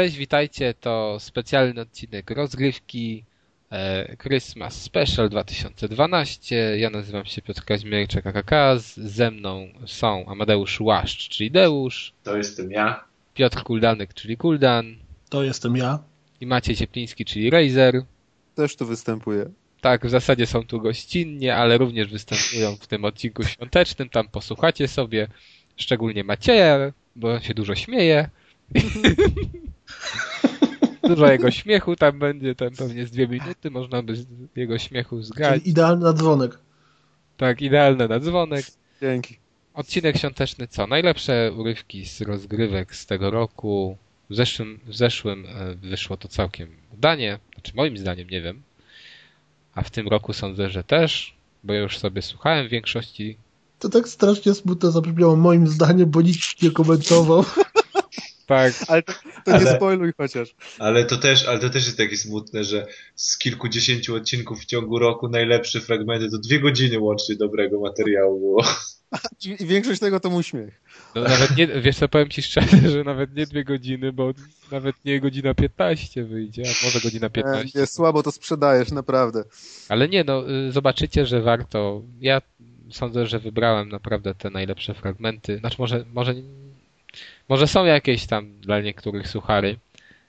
Cześć, witajcie, to specjalny odcinek rozgrywki e, Christmas Special 2012. Ja nazywam się Piotr Kaźmierczak AKK, ze mną są Amadeusz Łaszcz, czyli Deusz, To jestem ja. Piotr Kuldanek, czyli Kuldan To jestem ja. i Maciej Ciepliński, czyli Razer. Też tu występuje. Tak, w zasadzie są tu gościnnie, ale również występują w tym odcinku świątecznym. Tam posłuchacie sobie, szczególnie Macieja, bo on się dużo śmieje. Dużo jego śmiechu tam będzie, tam pewnie z dwie minuty można by z jego śmiechu zgrać. Czyli idealny na dzwonek. Tak, idealne na dzwonek. Dzięki. Odcinek świąteczny co? Najlepsze urywki z rozgrywek z tego roku. W zeszłym, w zeszłym e, wyszło to całkiem udanie. Znaczy moim zdaniem, nie wiem. A w tym roku sądzę, że też, bo ja już sobie słuchałem w większości. To tak strasznie smutno zabrzmiało moim zdaniem, bo nikt nie komentował. Tak, Ale to, to nie Ale- spoiluj chociaż. Ale to też, ale to też jest takie smutne, że z kilkudziesięciu odcinków w ciągu roku najlepsze fragmenty to dwie godziny łącznie dobrego materiału było. I większość tego to mój śmiech. no nawet nie, wiesz co, powiem ci szczerze, że nawet nie dwie godziny, bo nawet nie godzina 15 wyjdzie, a może godzina Nie, 15. nie, słabo to sprzedajesz, naprawdę. Ale nie, no y, zobaczycie, że warto. Ja sądzę, że wybrałem naprawdę te najlepsze fragmenty. Znaczy może, może, może są jakieś tam dla niektórych suchary.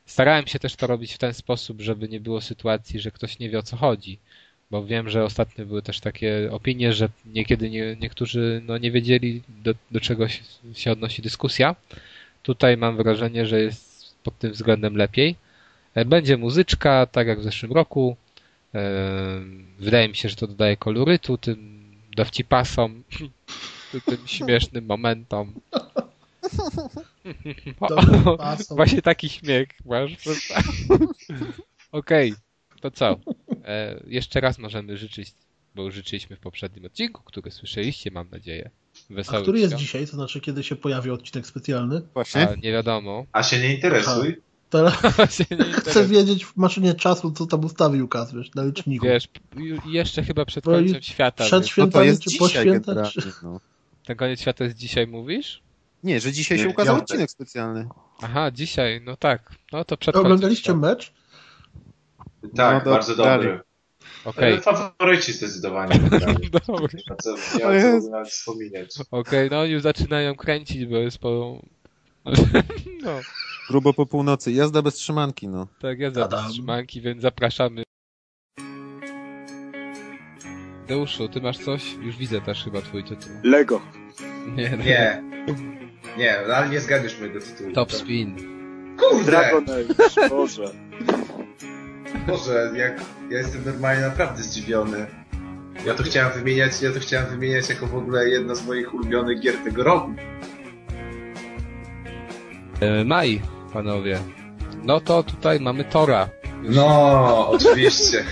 Starałem się też to robić w ten sposób, żeby nie było sytuacji, że ktoś nie wie o co chodzi. Bo wiem, że ostatnio były też takie opinie, że niekiedy nie, niektórzy no, nie wiedzieli, do, do czego się, się odnosi dyskusja. Tutaj mam wrażenie, że jest pod tym względem lepiej. E, Będzie muzyczka, tak jak w zeszłym roku. E, Wydaje mi się, że to dodaje kolorytu tym dowcipasom, ty- tym śmiesznym momentom. Właśnie taki śmiech masz. Okej, to co? E, jeszcze raz możemy życzyć, bo już życzyliśmy w poprzednim odcinku, który słyszeliście, mam nadzieję. A Wesołych który jest świąt. dzisiaj? To znaczy, kiedy się pojawi odcinek specjalny? Właśnie. A, nie wiadomo. A się nie interesuj. Teraz Się nie chcę wiedzieć w maszynie czasu, co tam ustawił Kat, wiesz, na liczniku. Wiesz, jeszcze chyba przed Bo końcem świata. przed świętami. No to jest czy po świętach, czy- no. Ten koniec świata jest dzisiaj, mówisz? Nie, że dzisiaj się Nie, ukazał piątek. odcinek specjalny. Aha, dzisiaj, no tak. No to przed Oglądaliście mecz? Tak, No, do- bardzo dalej. dobry. Okej, Okay. Faworyci zdecydowanie. A co, ja Jezu. co nawet wspominać. Okej, no już zaczynają kręcić, bo jest po... No, Grubo po północy. Jazda bez trzymanki, no. tak, ja za Adam. trzymanki, więc zapraszamy. Deuszu, ty masz coś? Już widzę też chyba twój tytuł. Lego. Nie, no. Nie. Nie, ale nie zgadniesz mojego tytułu. Top Spin. Kurde! Dragon Age. Boże. Boże, jak ja jestem normalnie naprawdę zdziwiony. Ja to chciałem wymieniać, ja to chciałem wymieniać jako w ogóle jedna z moich ulubionych gier tego roku. E, Maj, panowie. No to tutaj mamy Tora. Już- No, oczywiście.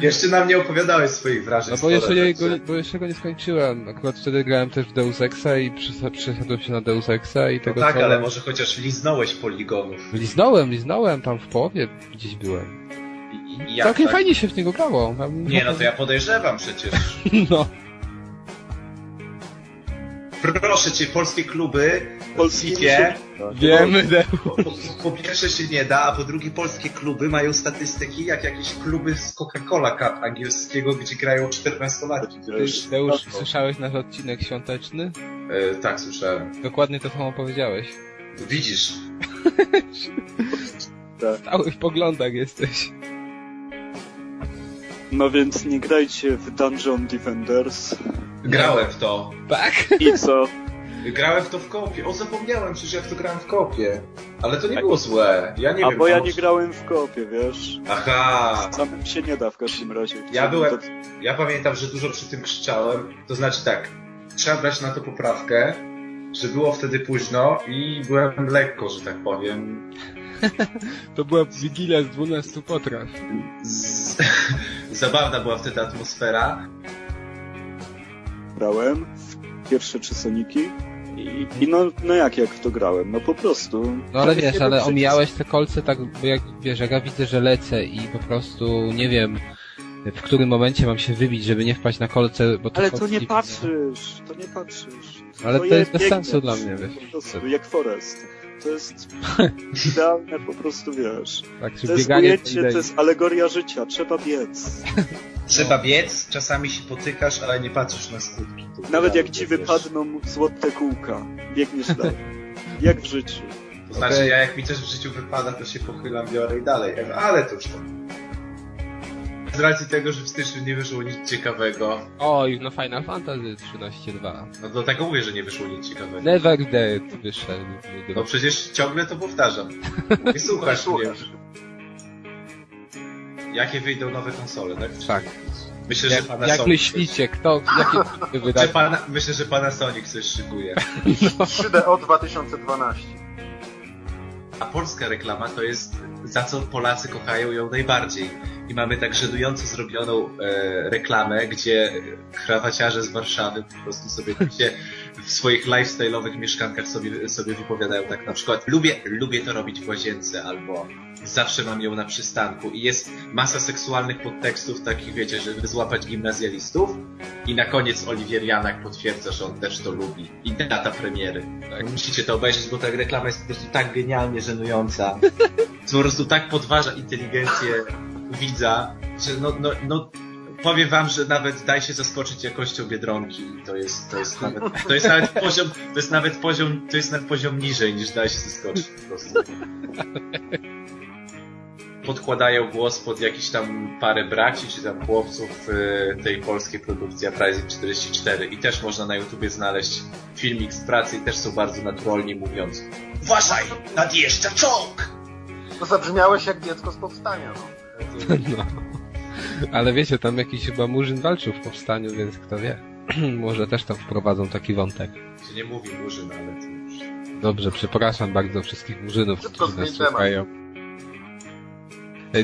Jeszcze nam nie opowiadałeś swoich wrażeń. No bo jeszcze, jego, także- bo jeszcze go nie skończyłem. Akurat wtedy grałem też w Deus Exa i przesiadłem się na Deus Exa i No tego tak, Tora- ale może chociaż liznąłeś poligonów. Liznąłem, liznąłem, tam w połowie gdzieś byłem. I, Całkiem tak? fajnie się w niego grało. Tam- Nie, no to ja podejrzewam przecież. No. Proszę cię, polskie kluby Polskie Wiemy, po, po, po pierwsze się nie da, a po drugie polskie kluby mają statystyki jak jakieś kluby z Coca-Cola Cup angielskiego, gdzie grają 14-latki. wiesz? Deusz, słyszałeś nasz odcinek świąteczny? E, tak, słyszałem. Dokładnie to samo powiedziałeś. Widzisz, Cały w poglądach jesteś. No więc nie grajcie w Dungeon Defenders. grałem w to. Tak? I co? Grałem w to w kopie. O, zapomniałem przecież jak to grałem w kopie. Ale to nie było złe. Ja nie A wiem. bo ja nie grałem w kopie, wiesz? Aha. Samym się nie da w każdym razie. Ja byłem, To- ja pamiętam, że dużo przy tym krzyczałem. To znaczy tak, trzeba brać na to poprawkę, że było wtedy późno i byłem lekko, że tak powiem. To była wigilia z 12 potraw. Z... Zabawna była wtedy atmosfera. grałem w pierwsze trzy Soniki. I, i no, no jak, jak w to grałem? No po prostu. No ale Tam wiesz, ale omijałeś te kolce tak, bo jak wiesz, jak ja widzę, że lecę i po prostu nie wiem w którym momencie mam się wybić, żeby nie wpaść na kolce, bo to Ale to nie patrzysz, to nie patrzysz. Ale to je- jest bez sensu dla mnie, wiesz. Po prostu, jak Forest. To jest idealne po prostu, wiesz. Tak, To jest bieganie ujęcie, to jest alegoria życia, trzeba biec. Trzeba biec, czasami się potykasz, ale nie patrzysz na skutki. To Nawet jak ci wypadną złote kółka, biegniesz dalej. Jak w życiu. To znaczy, ja jak mi coś w życiu wypada, to się pochylam, biorę i dalej. Ale to już tam. Z racji tego, że w styczniu nie wyszło nic ciekawego, Oj, no Final Fantasy 13.2. no do tego mówię, że nie wyszło nic ciekawego. Never Dead wyszedł. No przecież ciągle to powtarzam. Nie słuchasz mnie. Jakie wyjdą nowe konsole, tak? Tak. Myślę, że Jak, pana jak Sony myślicie, kto, jakie wydaje? pana, myślę, że pana Sonic coś szykuje. 3DO 2012. A polska reklama to jest za co Polacy kochają ją najbardziej. I mamy tak żenująco zrobioną e, reklamę, gdzie krawaciarze z Warszawy po prostu sobie się w swoich lifestyle'owych mieszkankach sobie, sobie wypowiadają tak na przykład lubię, lubię to robić w łazience albo zawsze mam ją na przystanku i jest masa seksualnych podtekstów takich, wiecie, żeby złapać gimnazjalistów i na koniec Oliwier Janak potwierdza, że on też to lubi i data premiery. Tak, musicie to obejrzeć, bo ta reklama jest po prostu tak genialnie żenująca. Po prostu tak podważa inteligencję widza, że no, no, no powiem wam, że nawet daj się zaskoczyć jakością Biedronki. To jest, to jest nawet, to jest nawet poziom, to jest nawet poziom, to jest nawet poziom niżej niż daj się zaskoczyć po prostu. Podkładają głos pod jakiś tam parę braci, czy tam chłopców y, tej polskiej produkcji Uprising 44 i też można na YouTubie znaleźć filmik z pracy i też są bardzo naturalni mówiąc Uważaj, nadjeżdża czołg! To zabrzmiałeś jak dziecko z powstania, no. No. Ale wiecie, tam jakiś chyba Murzyn walczył w powstaniu, więc kto wie. Może też tam wprowadzą taki wątek. Się nie mówi murzyn, ale to już... Dobrze, przepraszam bardzo wszystkich murzynów, Szybko którzy nas słuchają.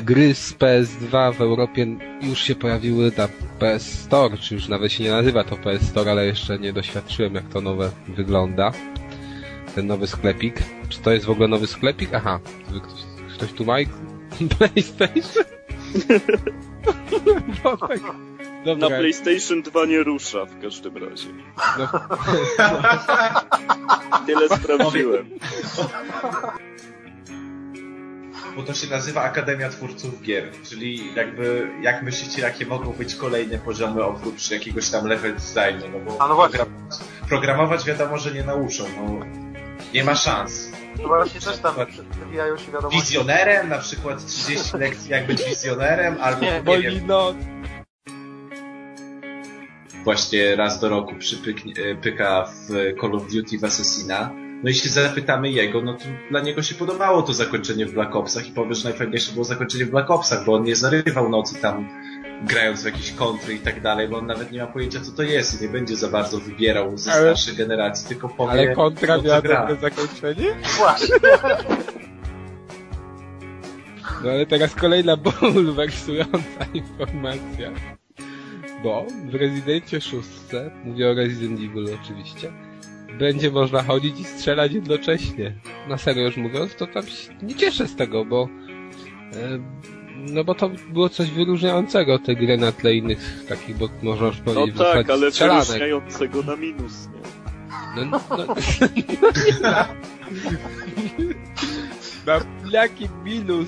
Gry z PS2 w Europie już się pojawiły na PS Store, czy już nawet się nie nazywa to PS Store, ale jeszcze nie doświadczyłem jak to nowe wygląda. Ten nowy sklepik. Czy to jest w ogóle nowy sklepik? Aha, to ktoś, ktoś tu ma PlayStation? tak. Na Dobra, PlayStation 2 nie rusza w każdym razie. no, Tyle sprawdziłem. Bo to się nazywa Akademia Twórców Gier, czyli jakby, jak myślicie, jakie mogą być kolejne poziomy oprócz jakiegoś tam level designu, no bo A no właśnie. programować wiadomo, że nie nauczą, no nie ma szans. No właśnie też tam wywijają się wiadomości. Wizjonerem, na przykład 30 lekcji jak być wizjonerem, albo Nie, nie, wiem, no, właśnie raz do roku przypyknie, pyka w Call of Duty w Assassina. No jeśli zapytamy jego, no to dla niego się podobało to zakończenie w Black Opsach i powie, że najfajniejsze było zakończenie w Black Opsach, bo on nie zarywał nocy tam grając w jakieś kontry i tak dalej, bo on nawet nie ma pojęcia co to jest i nie będzie za bardzo wybierał ze Ale- starszych generacji, tylko powie, ale kontra no miała dobre zakończenie? Właśnie. No ale teraz kolejna bulwersująca informacja. Bo w Rezydencie 6, mówię o Resident Evil oczywiście, będzie można chodzić i strzelać jednocześnie. Na serio już mówiąc, to tam się nie cieszę z tego, bo e, no bo to było coś wyróżniającego te gry na tle innych takich, bo można już No powiedzieć, w tak, ale strzelanek. wyróżniającego na minus, nie? No, no, no, na, na jaki minus?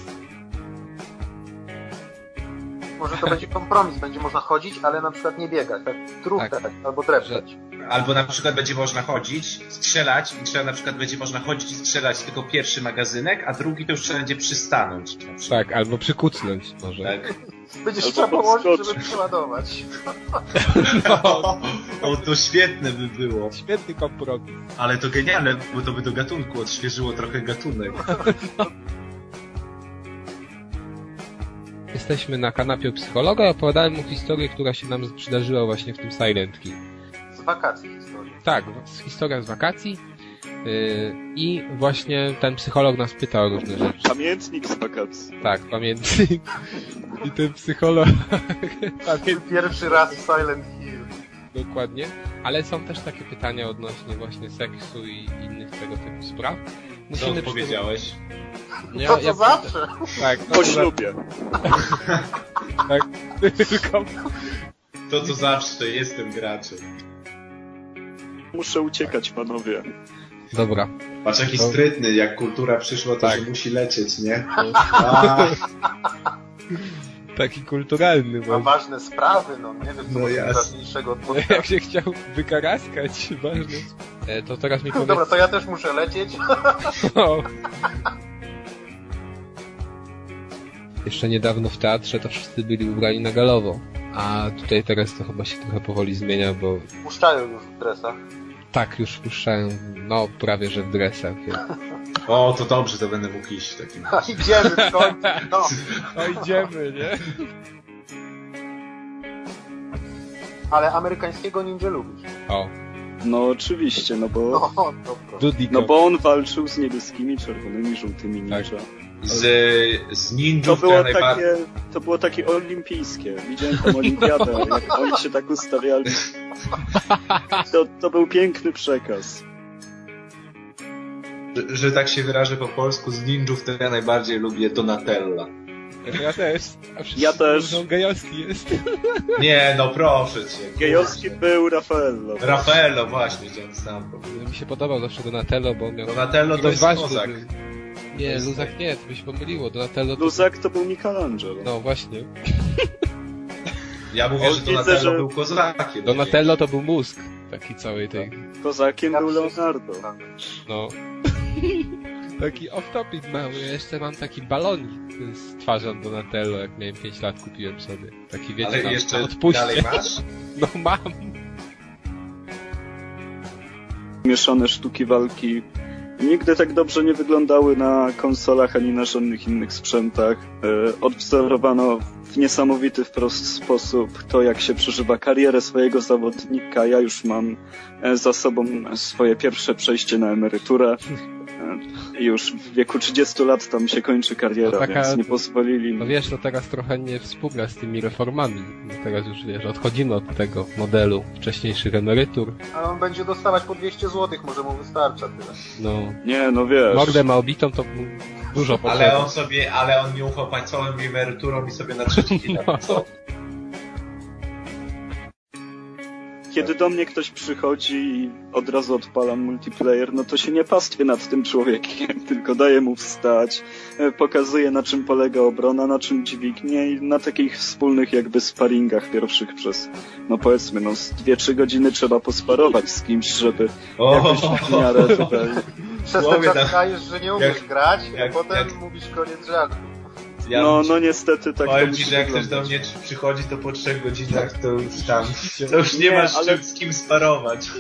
Może to będzie kompromis, będzie można chodzić, ale na przykład nie biegać, tak? Truchtać Tak. albo dreptać. Albo na przykład będzie można chodzić, strzelać i trzeba na przykład będzie można chodzić i strzelać tylko pierwszy magazynek, a drugi to już trzeba będzie przystanąć. Tak, albo przykucnąć może. tak? Będziesz trzeba położyć, podskoczyć. żeby przeładować. No, O, to świetne by było. świetny kompromis. Ale to genialne, bo to by do gatunku odświeżyło trochę gatunek. Jesteśmy na kanapie u psychologa i opowiadałem mu historię, która się nam przydarzyła właśnie w tym Silent Hill. Z wakacji historii. Tak, historia z wakacji. Yy, I właśnie ten psycholog nas pytał o różne rzeczy. Pamiętnik z wakacji. Tak, pamiętnik. I ten psycholog... pamiętnik Pierwszy raz w Silent Hill. dokładnie. Ale są też takie pytania odnośnie właśnie seksu i innych tego typu spraw. Co odpowiedziałeś? Ja, To co ja, zawsze. Tak, no, Po ślubie. tak, tylko To co zawsze, jestem graczem. Muszę uciekać, panowie. Dobra. Patrz jaki To- sprytny, jak kultura przyszła, to Tak. że musi lecieć, nie? A, Taki kulturalny Ma właśnie. ważne sprawy, no nie wiem, co No ważniejszego od Jak się chciał wykaraskać, ważne. E, To teraz mi powiedz... Dobra, to ja też muszę lecieć. O. Jeszcze niedawno w teatrze to wszyscy byli ubrani na galowo. A tutaj teraz to chyba się trochę powoli zmienia, bo Puszczają już w dresach. Tak już puszczają, no prawie że w dresach. O, to dobrze, to będę mógł iść w takim A idziemy w końcu. No. No idziemy, nie? Ale amerykańskiego ninja lubisz. O, No oczywiście, no bo, No, no bo on walczył z niebieskimi, czerwonymi, żółtymi ninja. Tak. Z, z To ninjów, było, które najbardziej... takie, to było takie olimpijskie. Widziałem tam olimpiadę, jak oni się tak ustawiali. To, to był piękny przekaz. Że, że tak się wyrażę po polsku, z ninjów to ja najbardziej lubię Donatella. Ja też. Ja też. mówią, gejowski jest. Nie, no proszę cię. Gejowski był Raffaello. Raffaello właśnie, chciałem sam powiedzieć. Mi się podobał zawsze Donatello, bo on miał... Donatello to dość jest kozak. był. Nie, Luzak nie, to by się pomyliło. Donatello to... Luzak to był Michelangelo. No właśnie. Ja mówię, O, że widzę, Donatello że- był kozakiem. Donatello to był mózg. Taki całej tej... Kozakiem Ja był Leonardo. No. Taki off-topic mały. Ja jeszcze mam taki balonik z twarzą Donatello, jak miałem 5 lat kupiłem sobie. Taki wiecie, Ale na, jeszcze na odpuście. dalej masz? No mam. Mieszane sztuki walki nigdy tak dobrze nie wyglądały na konsolach ani na żadnych innych sprzętach. E, Odwzorowano w niesamowity wprost sposób to, jak się przeżywa karierę swojego zawodnika. Ja już mam e, za sobą swoje pierwsze przejście na emeryturę. Już w wieku 30 lat tam się kończy kariera, taka- więc nie pozwolili No wiesz, to teraz trochę nie współgra z tymi reformami. No teraz już wiesz, odchodzimy od tego modelu wcześniejszych emerytur. Ale on będzie dostawać po 200 zł, może mu wystarcza tyle. No. Nie, no wiesz. Mordę ma obitą, to dużo Ale potrzeba. on sobie, ale on nie ufał państwowym emeryturom i sobie na trzeci. No. Kiedy do mnie ktoś przychodzi i od razu odpalam multiplayer, no to się nie pastwię nad tym człowiekiem, tylko daję mu wstać, e, pokazuję na czym polega obrona, na czym dźwignie i na takich wspólnych jakby sparingach pierwszych przez, no powiedzmy, no z 2-3 godziny trzeba posparować z kimś, żeby jakoś w miarę tutaj... Przez ten czas że nie umiesz jak- grać, jak- a potem jak- mówisz koniec żartu. Ja No, no niestety tak to Powiem ci, że jak ktoś do mnie przychodzi, to po trzech godzinach to już tam, to już nie, Nie, masz ale- z kim sparować.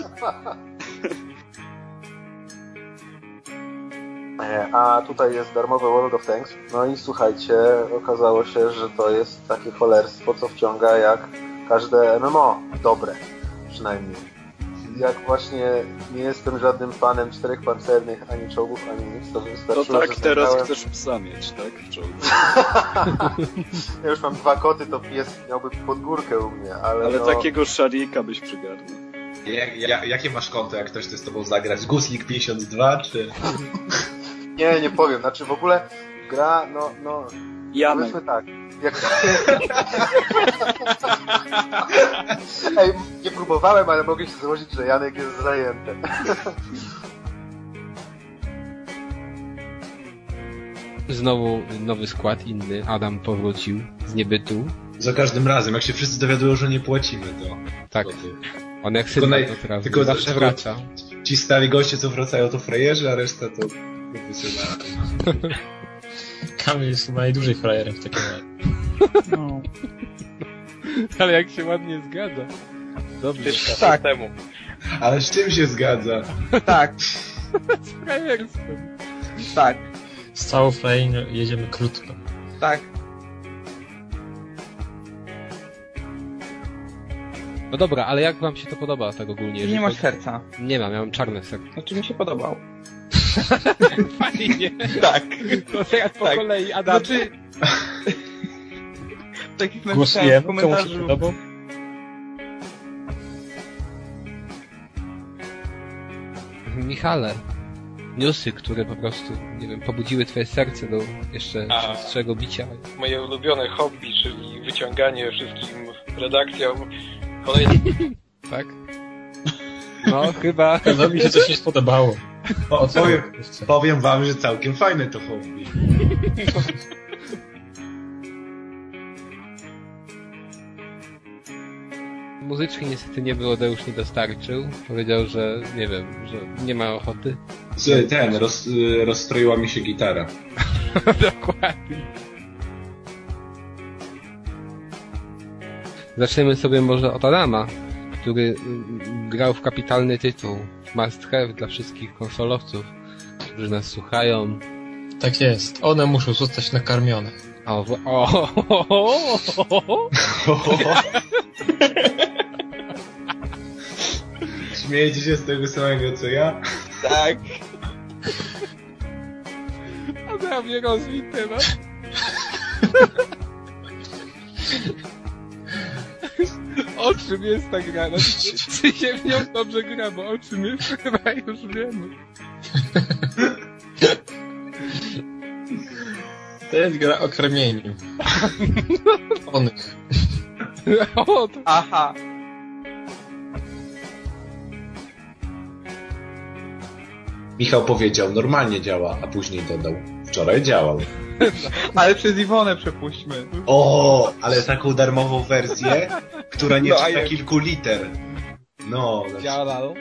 E, A tutaj jest darmowe World of Tanks. No i słuchajcie, okazało się, że to jest takie cholerstwo, co wciąga jak każde MMO. Dobre, przynajmniej. Jak właśnie nie jestem żadnym fanem czterech pancernych, ani czołgów, ani nic, to No wystarczyło, tak, że teraz zagrałem- chcesz psa mieć, tak? W czołgu. Ja już mam dwa koty, to pies miałby pod górkę u mnie, ale, Ale no... takiego szarika byś przygarnął. Jak, ja, jakie masz konto, jak ktoś chce z tobą zagrać? Guslik 52, czy... Nie, nie powiem. Znaczy w ogóle gra, no, no, Janek. Powiedzmy tak. Jak... Ej, nie próbowałem, ale mogę się założyć, że Janek jest zajęty. Znowu nowy skład, inny. Adam powrócił z niebytu. Za każdym razem, jak się wszyscy dowiadują, że nie płacimy, to... Tak. to. On jak Tylko syn naj- to trafi. tylko- zawsze tylko- wraca. Ci stali goście, co wracają, to frajerzy, a reszta to... Kamil jest chyba najdłużej frajerem w takim razie. No. Ale jak się ładnie zgadza. Dobrze. Tak, Ale z czym się zgadza? tak, Z frajerstwem. tak, Z całą frajną jedziemy krótko. tak. No dobra, ale jak wam się to podoba tak ogólnie? jeżeli Nie masz chodzi- serca. Nie mam, ja mam czarne serce. Znaczy mi się podobał. Fajnie. Tak. To teraz po Tak. kolei, Adam. Znaczy... tak jak napisałem w się komentarzu... Michale, newsy, które po prostu, nie wiem, pobudziły twoje serce do jeszcze A. częstszego bicia. Moje ulubione hobby, czyli wyciąganie wszystkim redakcjom kolejnych Tak? No, chyba. Chyba mi się coś nie spodobało. O, powiem, powiem wam, że całkiem fajne to hobby. Muzyczki niestety nie było, Deusz nie dostarczył. Powiedział, że nie wiem, że nie ma ochoty. Z- Ten, roz, rozstroiła mi się gitara. Dokładnie. Zaczniemy sobie może od Adama, który mm, grał w kapitalny tytuł Must Have dla wszystkich konsolowców, którzy nas słuchają. Tak jest. One muszą zostać nakarmione. O, w- o, o, o, o, Śmiejecie się z tego samego co ja? Tak. Adamie rozwite, no. O czym jest ta gra? No, czy się w nią dobrze gra, bo o czym jest chyba już wiemy. To jest gra o karmieniu. Onych. O, to Aha. Michał powiedział, normalnie działa, a później dodał, wczoraj działał. Ale przez Iwonę przepuśćmy. O, ale taką darmową wersję, która nie No, czyta kilku liter. No, znaczy, działał.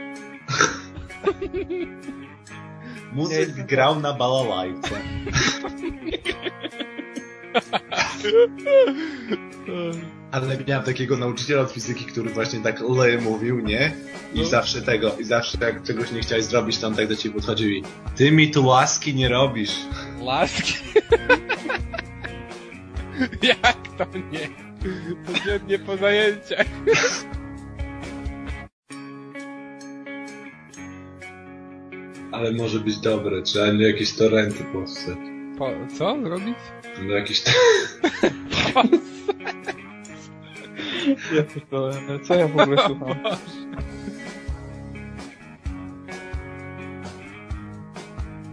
muzyk grał na balalajce. Ale miałem takiego nauczyciela od fizyki, który właśnie tak le mówił, nie? I No. zawsze tego, i zawsze jak czegoś nie chciałeś zrobić, to on tak do ciebie podchodził i ty mi tu łaski nie robisz. Laski. Jak to nie? Codziennie po zajęciach. Ale może być dobre, trzeba nie jakieś torenty powstać. Po, co zrobić? No jakieś Ja pierdolę, no co ja w ogóle słucham?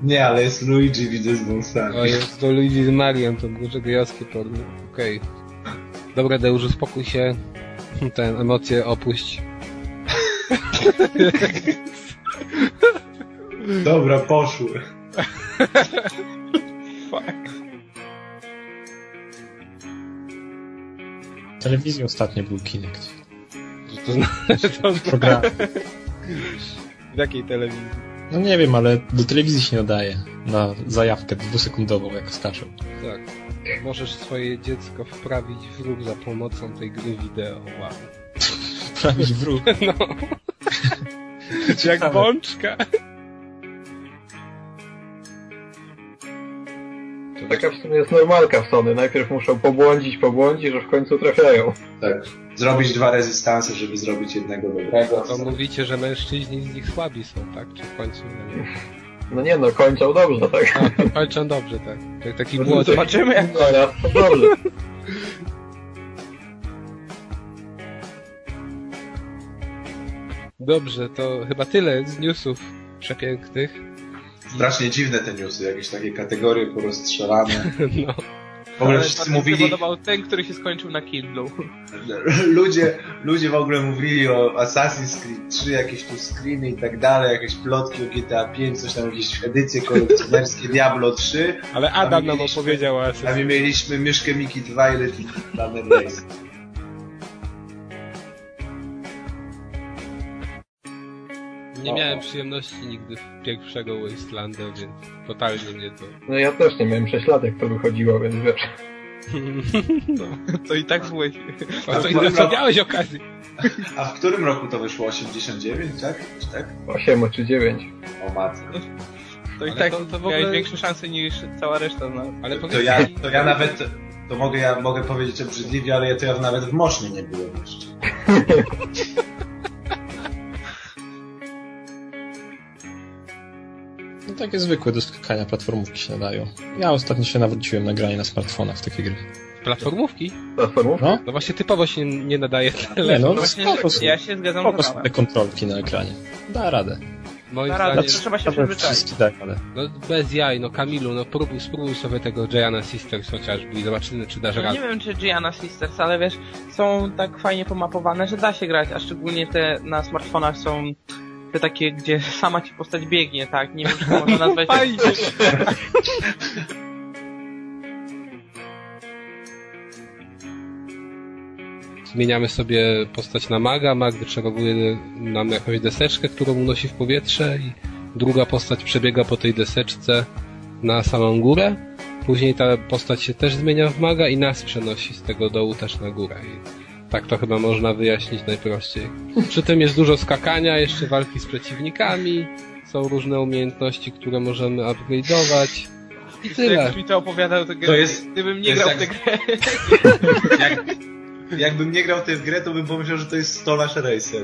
Nie, ale jest Luigi, widzę z wąsami. O, jest to Luigi z Marią, to może gejowskie porno. Okej. Dobra, Deusz, uspokój się. Ten, emocje opuść. Dobra, poszły. W telewizji ostatnio był Kinect. To znaczy, to Program. W jakiej telewizji? No nie wiem, ale do telewizji się nadaje. Na zajawkę dwusekundową, jak skaczą. Tak. Możesz swoje dziecko wprawić w ruch za pomocą tej gry wideo. Wow. Prawić w ruch. No. Jak bączka. Taka w sumie jest normalka w Sony. Najpierw muszą pobłądzić, pobłądzić, że w końcu trafiają. Tak. Zrobić dwa rezystanse, żeby zrobić jednego dobrego. To mówicie, że mężczyźni z nich słabi są, tak? Czy w końcu nie? No nie no, kończą dobrze, tak? A, kończą dobrze, tak. tak taki No młody. Zobaczymy jak No ja, to dobrze. Dobrze, to chyba tyle z newsów przepięknych. Strasznie dziwne te newsy, jakieś takie kategorie porozstrzelane. No. W ogóle wszyscy mówili, podobał ten, który się skończył na Kindle. ludzie, ludzie w ogóle mówili o Assassin's Creed 3, jakieś tu screeny i tak dalej, jakieś plotki o GTA 5, coś tam, jakieś edycje kolekcjonerskie Diablo 3, Ale Adam nam opowiedział o a my Assassin's mieliśmy Myszkę Miki Twilight i Planet Race. Nie miałem przyjemności nigdy w pierwszego Wastelanda, więc totalnie mnie to... No ja też nie miałem 6 lat, jak to wychodziło, więc wiesz. No. To i tak byłeś. A to ile co miałeś okazji? A w którym roku to wyszło? 89, tak? Czy tak? 8 czy 9. O matko. To i Ale tak to- to w miałeś ogóle- większe szanse niż cała reszta nas. Ale To powiedz ja, to ja nawet, to mogę, ja mogę powiedzieć obrzydliwie, ale ja to ja nawet w Mosznie nie byłem jeszcze. No takie zwykłe do skakania platformówki się nadają. Ja ostatnio się nawróciłem na granie na smartfonach w takie gry. Platformówki? Platformów? No, No właśnie typowo się nie nadaje nie tyle. no, Właśnie, spoko są. ja się zgadzam prostu Adamem. te kontrolki na ekranie. Da radę. Moim Na radę, zdaniem, trzeba się przyzwyczaić. wszystkie da radę. no bez jaj, no Kamilu, no próbuj, spróbuj sobie tego Gianna Sisters chociażby i zobaczymy, czy dasz No, nie radę. wiem czy Gianna Sisters, ale wiesz, są tak fajnie pomapowane, że da się grać, a szczególnie te na smartfonach są Te takie, gdzie sama ci postać biegnie, tak? Nie wiem, czy to można nazwać... Fajnie. Zmieniamy sobie postać na maga, mag wyczarowuje nam jakąś deseczkę, którą unosi w powietrze i druga postać przebiega po tej deseczce na samą górę. Później ta postać się też zmienia w maga i nas przenosi z tego dołu też na górę. I tak to chyba można wyjaśnić najprościej. Przy tym jest dużo skakania, jeszcze walki z przeciwnikami, są różne umiejętności, które możemy upgrade'ować. I tyle. Jakbyś mi to opowiadał, to, To jest- gdybym nie to jest grał w tę jak- grę. Jak, jakbym nie grał w tę grę, to bym pomyślał, że to jest Stolarz Racer.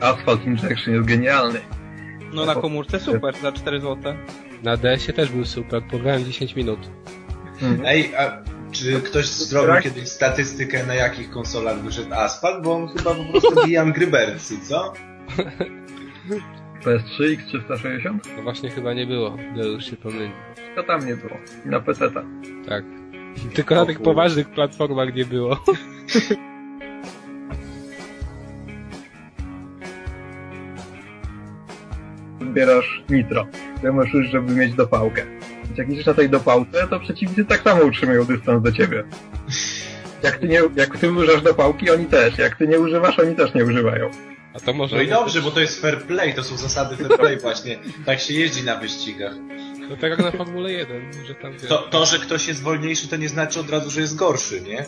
Asphalt Injection jest genialny. No na komórce super, za 4 zł. Na DS-ie też był super, pograłem 10 minut. Ej, a czy ktoś zrobił kiedyś statystykę, na jakich konsolach wyszedł Asphalt? Bo on chyba po prostu bija gry Bercy, co? PS3, X360? No właśnie chyba nie było, to już się pomylił. To tam nie było. I na PC-ta. Tak. Tylko na tych poważnych platformach nie było. Zbierasz nitro. Ty musisz, żeby mieć dopałkę. Jak idziesz na tej dopałce, to przeciwnicy tak samo utrzymują dystans do ciebie. Jak ty, nie, jak ty używasz dopałki, oni też. Jak ty nie używasz, oni też nie używają. A to może... No i dobrze, bo to jest fair play, to są zasady fair play właśnie. Tak się jeździ na wyścigach. To tak jak na Formule 1, że tam... To, to, że ktoś jest wolniejszy, to nie znaczy od razu, że jest gorszy, nie?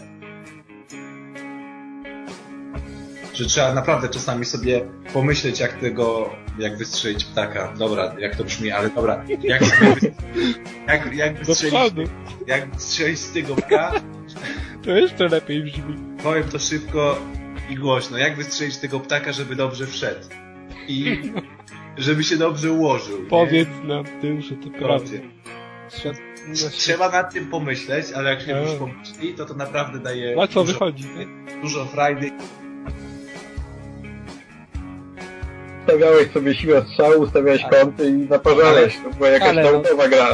Że trzeba naprawdę czasami sobie pomyśleć, jak tego, jak wystrzelić ptaka. Dobra, jak to brzmi, ale dobra. Jak, jak, jak, wystrzelić, jak wystrzelić z tego ptka, To jeszcze lepiej brzmi. powiem to szybko i głośno. Jak wystrzelić tego ptaka, żeby dobrze wszedł? I żeby się dobrze ułożył. nie? Powiedz nam, ty że to prawda. Trzeba- nad tym pomyśleć, ale jak się już pomyśli, to to naprawdę daje Łatwo dużo, wychodzi, nie? dużo frajdy. Ustawiałeś sobie siłę strzału, ustawiałeś kąty i naparzałeś. To była jakaś ale no- naukowa gra.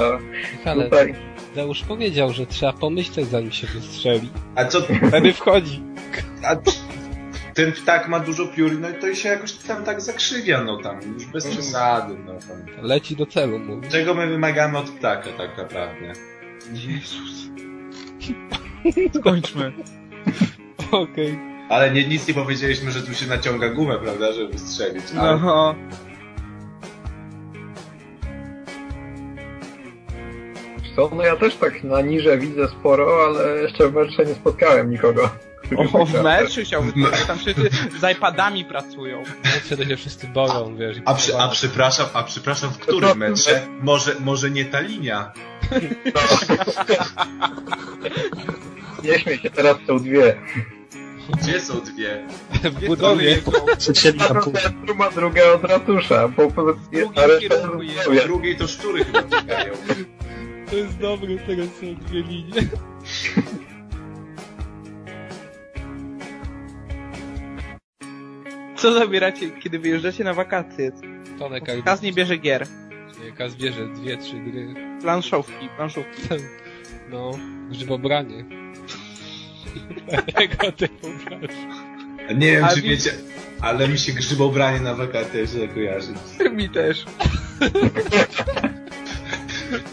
Ale Tutaj Zeusz powiedział, że trzeba pomyśleć zanim się wystrzeli. A co, Wtedy wchodzi. a ten ptak ma dużo piór, no i to się jakoś tam tak zakrzywia, no tam, już bez przesady, no tam. Leci do celu, mówi. Czego my wymagamy od ptaka tak naprawdę? Jezus. Skończmy. Okej. Ale nie, nic nie powiedzieliśmy, że tu się naciąga gumę, prawda, żeby strzelić. Ale, Aha. co, no ja też tak na niże widzę sporo, ale jeszcze w meczu nie spotkałem nikogo. O, w meczu chciałbym tam wszyscy z iPadami pracują. Wtedy się wszyscy boją, wiesz. a, przy, a przepraszam, a przepraszam, w którym mecze? Może, może nie ta linia? Nie śmiej się, teraz są dwie. Gdzie są dwie? w budowie. Przecięli Jedna na pół. od centrum, a druga od ratusza. Bo, bo, Drugi a reszta kierunku jest jest. w budowie. Drugiej to szczury chyba czekają. To jest dobre, teraz są dwie linie. Co zabieracie, kiedy wyjeżdżacie na wakacje? Tonek jak Kaz nie bierze gier. Kaz bierze dwie, trzy gry. Planszówki, planszówki. No, grzybobranie. Nie wiem, A czy wi- wiecie, ale mi się grzybobranie na wakacje źle kojarzy. Mi też.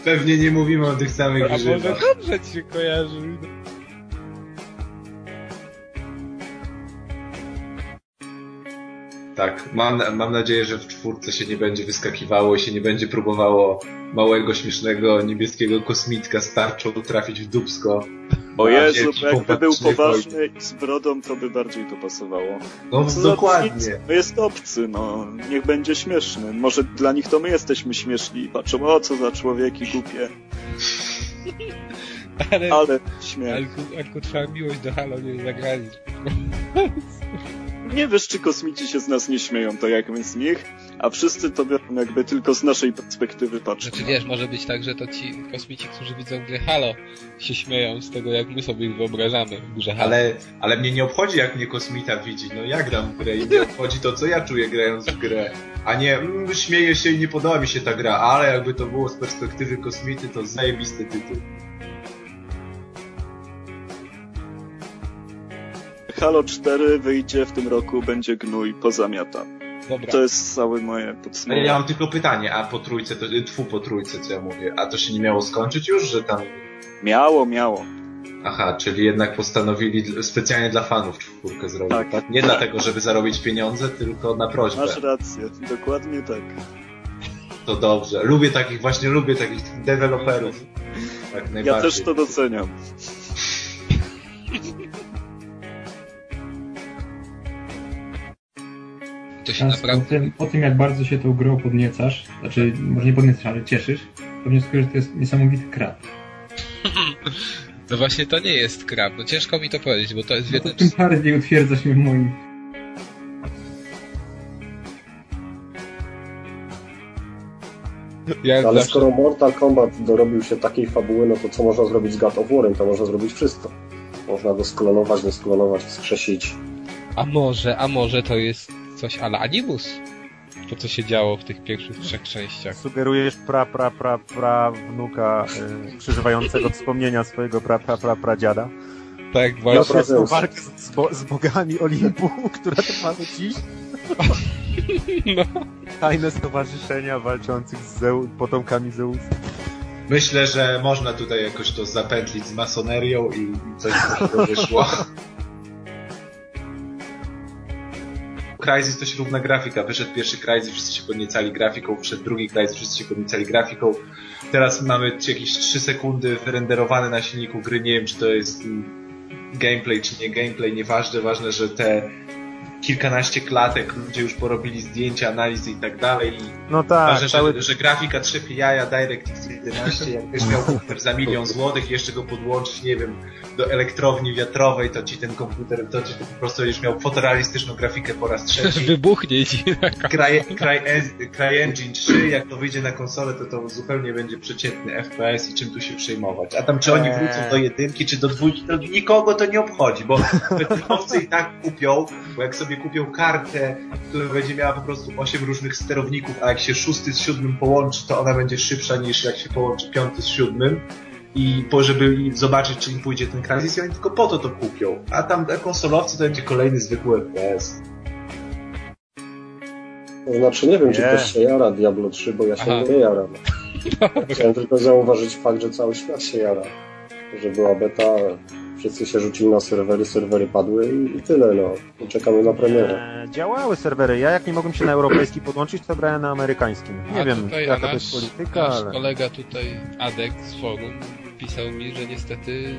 Pewnie nie mówimy o tych samych A może grzybach. dobrze ci się kojarzy. Tak, mam, mam nadzieję, że w czwórce się nie będzie wyskakiwało i się nie będzie próbowało małego, śmiesznego, niebieskiego kosmitka z tarczą trafić w dubsko. O Jezu, bo jakby był poważny i z brodą, to by bardziej to pasowało. No Co za dokładnie. To jest obcy, no. Niech będzie śmieszny. Może dla nich to my jesteśmy śmieszni i patrzą, o co za człowieki głupie. Ale, Ale śmiech. Alku, Alku, trzeba miłość do Halo nie zagranić. Nie wiesz, czy kosmici się z nas nie śmieją, to jak my z nich, a wszyscy to biorą jakby tylko z naszej perspektywy patrzą. Znaczy wiesz, może być tak, że to ci kosmici, którzy widzą grę Halo, się śmieją z tego, jak my sobie ich wyobrażamy w grze Halo. Ale, ale mnie nie obchodzi, jak mnie kosmita widzi. No ja gram w grę i mnie obchodzi to, co ja czuję grając w grę. A nie, mm, śmieję się i nie podoba mi się ta gra, ale jakby to było z perspektywy kosmity, to zajebisty tytuł. Halo 4 wyjdzie w tym roku, będzie gnój, pozamiata. Dobra. To jest całe moje No ja podsumowanie. mam tylko pytanie, a po trójce, to, y, tfu po trójce, co ja mówię, a to się nie miało skończyć już, że tam... Miało, miało. Aha, czyli jednak postanowili specjalnie dla fanów czwórkę zrobić. Tak. Nie dlatego, żeby zarobić pieniądze, tylko na prośbę. Masz rację, dokładnie tak. To dobrze. Lubię takich, właśnie lubię takich deweloperów. Tak Ja też to doceniam. To się naprawdę... po, tym, po tym, jak bardzo się tą grą podniecasz, znaczy może nie podniecasz, ale cieszysz, to wnioskuję, że to jest niesamowity krab. No właśnie to nie jest krab. No ciężko mi to powiedzieć, bo to jest No to tym bardziej utwierdzasz mnie w moim... Ja Ale zawsze... skoro Mortal Kombat dorobił się takiej fabuły, no to co można zrobić z God of War'em? To można zrobić wszystko. Można go sklonować, nie sklonować, wskrzesić. A może, a może to jest coś ala Animus? To co się działo w tych pierwszych trzech częściach. Sugerujesz pra, pra, pra, pra wnuka y, przeżywającego wspomnienia swojego pra, pra, pra, pra dziada. Tak, Ja właśnie. prawdę- Tą walkę z, z, bo, z bogami Olimpu, która trwa do dziś. No. Tajne stowarzyszenia walczących z Zeu, potomkami Zeusa. Myślę, że można tutaj jakoś to zapętlić z masonerią i coś z tego wyszło. Crysis to śrubna grafika. Wyszedł pierwszy Crysis, wszyscy się podniecali grafiką, wszedł drugi Crysis, wszyscy się podniecali grafiką. Teraz mamy jakieś 3 sekundy renderowane na silniku gry. Nie wiem, czy to jest gameplay, czy nie gameplay, nieważne. Ważne, że te kilkanaście klatek ludzie już porobili zdjęcia, analizy i tak dalej. I No tak, Ważne, cały... że, że grafika trzepie jaja DirectX 11, jakbyś miał komputer za milion złotych i jeszcze go podłączyć, nie wiem, do elektrowni wiatrowej, to ci ten komputer, to ci po prostu będziesz miał fotorealistyczną grafikę po raz trzeci. Wybuchnie ci. Cry, Cry, CryEngine 3, jak to wyjdzie na konsolę, to to zupełnie będzie przeciętny FPS i czym tu się przejmować. A tam czy oni Eee. wrócą do jedynki, czy do dwójki, to nikogo to nie obchodzi, bo betylowcy i tak kupią, bo jak sobie kupią kartę, która będzie miała po prostu 8 różnych sterowników, a jak się szósty z siódmym połączy, to ona będzie szybsza niż jak się połączy piąty z siódmym. I po, żeby zobaczyć, czy im pójdzie ten Crysis, i oni tylko po to to kupią. A tam a konsolowcy to będzie kolejny zwykły FPS. To znaczy, nie wiem, czy Nie. ktoś się jara Diablo 3, bo ja się Aha. nie jaram. Chciałem tylko zauważyć fakt, że cały świat się jara. Że była beta, wszyscy się rzucili na serwery, serwery padły i, i tyle, no. I czekamy na premierę. E, działały serwery. Ja jak nie mogłem się na europejski podłączyć, to grałem na amerykańskim. Nie A wiem, tutaj, jaka a to jest nasz, polityka, nasz ale... kolega tutaj, Adek z forum, pisał mi, że niestety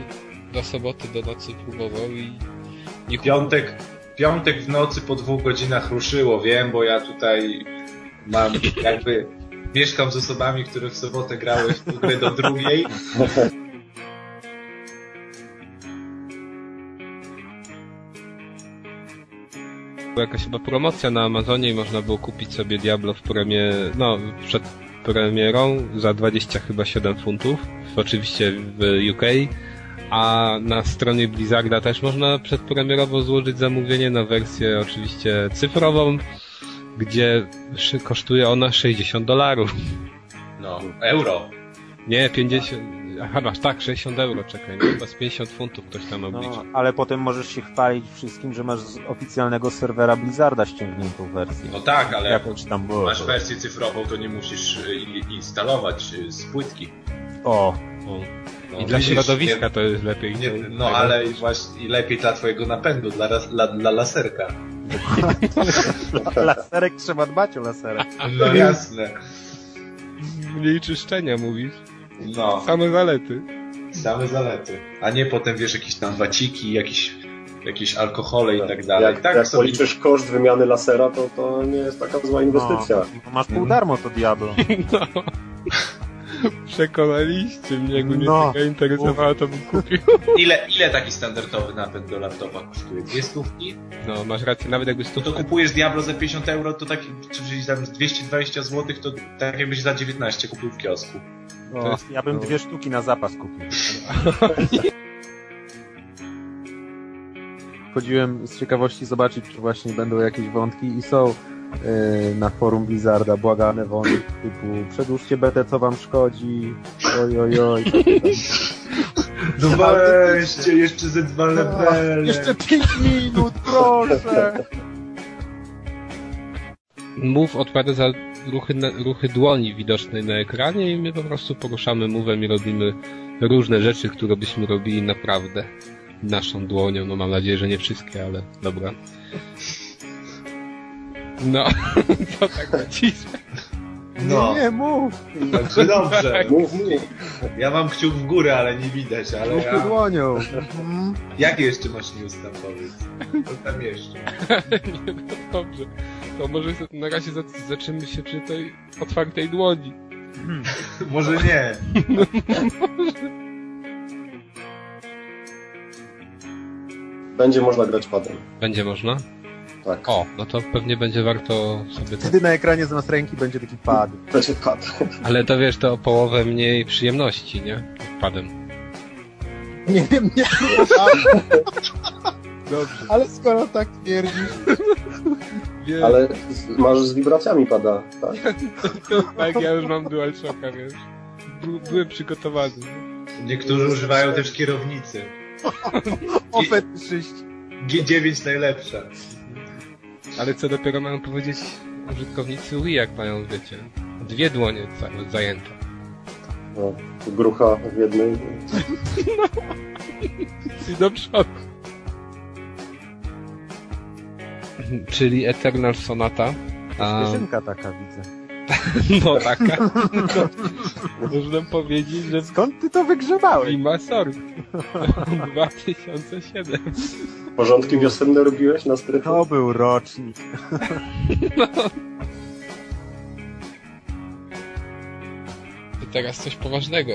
do soboty do nocy próbował i nie Piątek, piątek w nocy po dwóch godzinach ruszyło, wiem, bo ja tutaj mam jakby mieszkam z osobami, które w sobotę grały w grę do drugiej. Była jakaś chyba promocja na Amazonie i można było kupić sobie Diablo w premie, no przed premierą za 20 chyba 7 funtów, oczywiście w UK, a na stronie Blizzarda też można przedpremierowo złożyć zamówienie na wersję oczywiście cyfrową, gdzie kosztuje ona 60 dolarów. No, euro. Nie, 50, aha, masz tak, 60 euro, czekaj, no, chyba z 50 funtów ktoś tam obliczył. No, ale potem możesz się chwalić wszystkim, że masz z oficjalnego serwera Blizzarda ściągniętą wersję. No tak, ale jak Jakąś tam było. masz wersję cyfrową, to nie musisz i- instalować y, z płytki. O, O. No, I dla widzisz, środowiska nie- to jest lepiej. Nie, no tego. ale właśnie i lepiej dla twojego napędu, dla, dla, dla laserka. laserek trzeba dbać o laserek. No jasne. Mniej czyszczenia mówisz. No, Same zalety. same zalety. A nie potem wiesz jakieś tam waciki, jakieś, jakieś alkohole i tak dalej. Jak, tak jak sobie policzysz koszt wymiany lasera, to to nie jest taka zła inwestycja. No, masz pół darmo to Diablo. No. Przekonaliście mnie, jakby mnie No. taka interesowała, to bym kupił. Ile, ile taki standardowy napęd do laptopa kosztuje? Dwie stówki? No, masz rację, nawet jakby To, stu... to kupujesz Diablo za 50 euro, to tak, czyli tam 220 zł, to tak jakbyś za 19 kupił w kiosku. O, ja bym dwie sztuki na zapas kupił. Chodziłem z ciekawości zobaczyć, czy właśnie będą jakieś wątki i są yy, na forum Blizzarda błagane wątki typu przedłużcie betę, co wam szkodzi, oj oj oj. No weźcie, jeszcze ze dwa levele. Jeszcze 5 minut, proszę! Move odpowiada za ruchy, ruchy dłoni widocznej na ekranie i my po prostu poruszamy move'em i robimy różne rzeczy, które byśmy robili naprawdę naszą dłonią. No mam nadzieję, że nie wszystkie, ale dobra. No, to tak nacisk. No. Nie, nie, mów! Także dobrze. Mów, mów. Ja mam kciuk w górę, ale nie widać, ale Ruchy ja... dłonią. Jakie jeszcze masz news tam powiedz? Co tam jeszcze? Nie, no dobrze. To może na razie za- zaczniemy się przy tej otwartej dłoni. Może nie. Będzie można grać padem. Będzie można? Tak. O, no to pewnie będzie warto sobie. Wtedy na ekranie zamiast ręki będzie taki pad. Będzie pad. Ale to wiesz, to o połowę mniej przyjemności, nie? Padem. Nie wiem, nie Dobrze. Ale skoro tak twierdzisz... Wiem. Ale z, masz z wibracjami pada, tak? tak, ja już mam DualShocka, wiesz. By, byłem przygotowany. Niektórzy używają też kierownicy. O fetyszyści. G9 najlepsza. Ale co dopiero mają powiedzieć użytkownicy Wii, jak mają, wiecie, dwie dłonie za- zajęte. No, grucha w jednej. I do przodu. Czyli Eternal Sonata. A, Śmieszynka taka widzę. no taka. No, można powiedzieć, że Skąd ty to wygrzebałeś? Lima Sort. 2007. Porządki wiosenne robiłeś na strychu? To był rocznik. I teraz coś poważnego.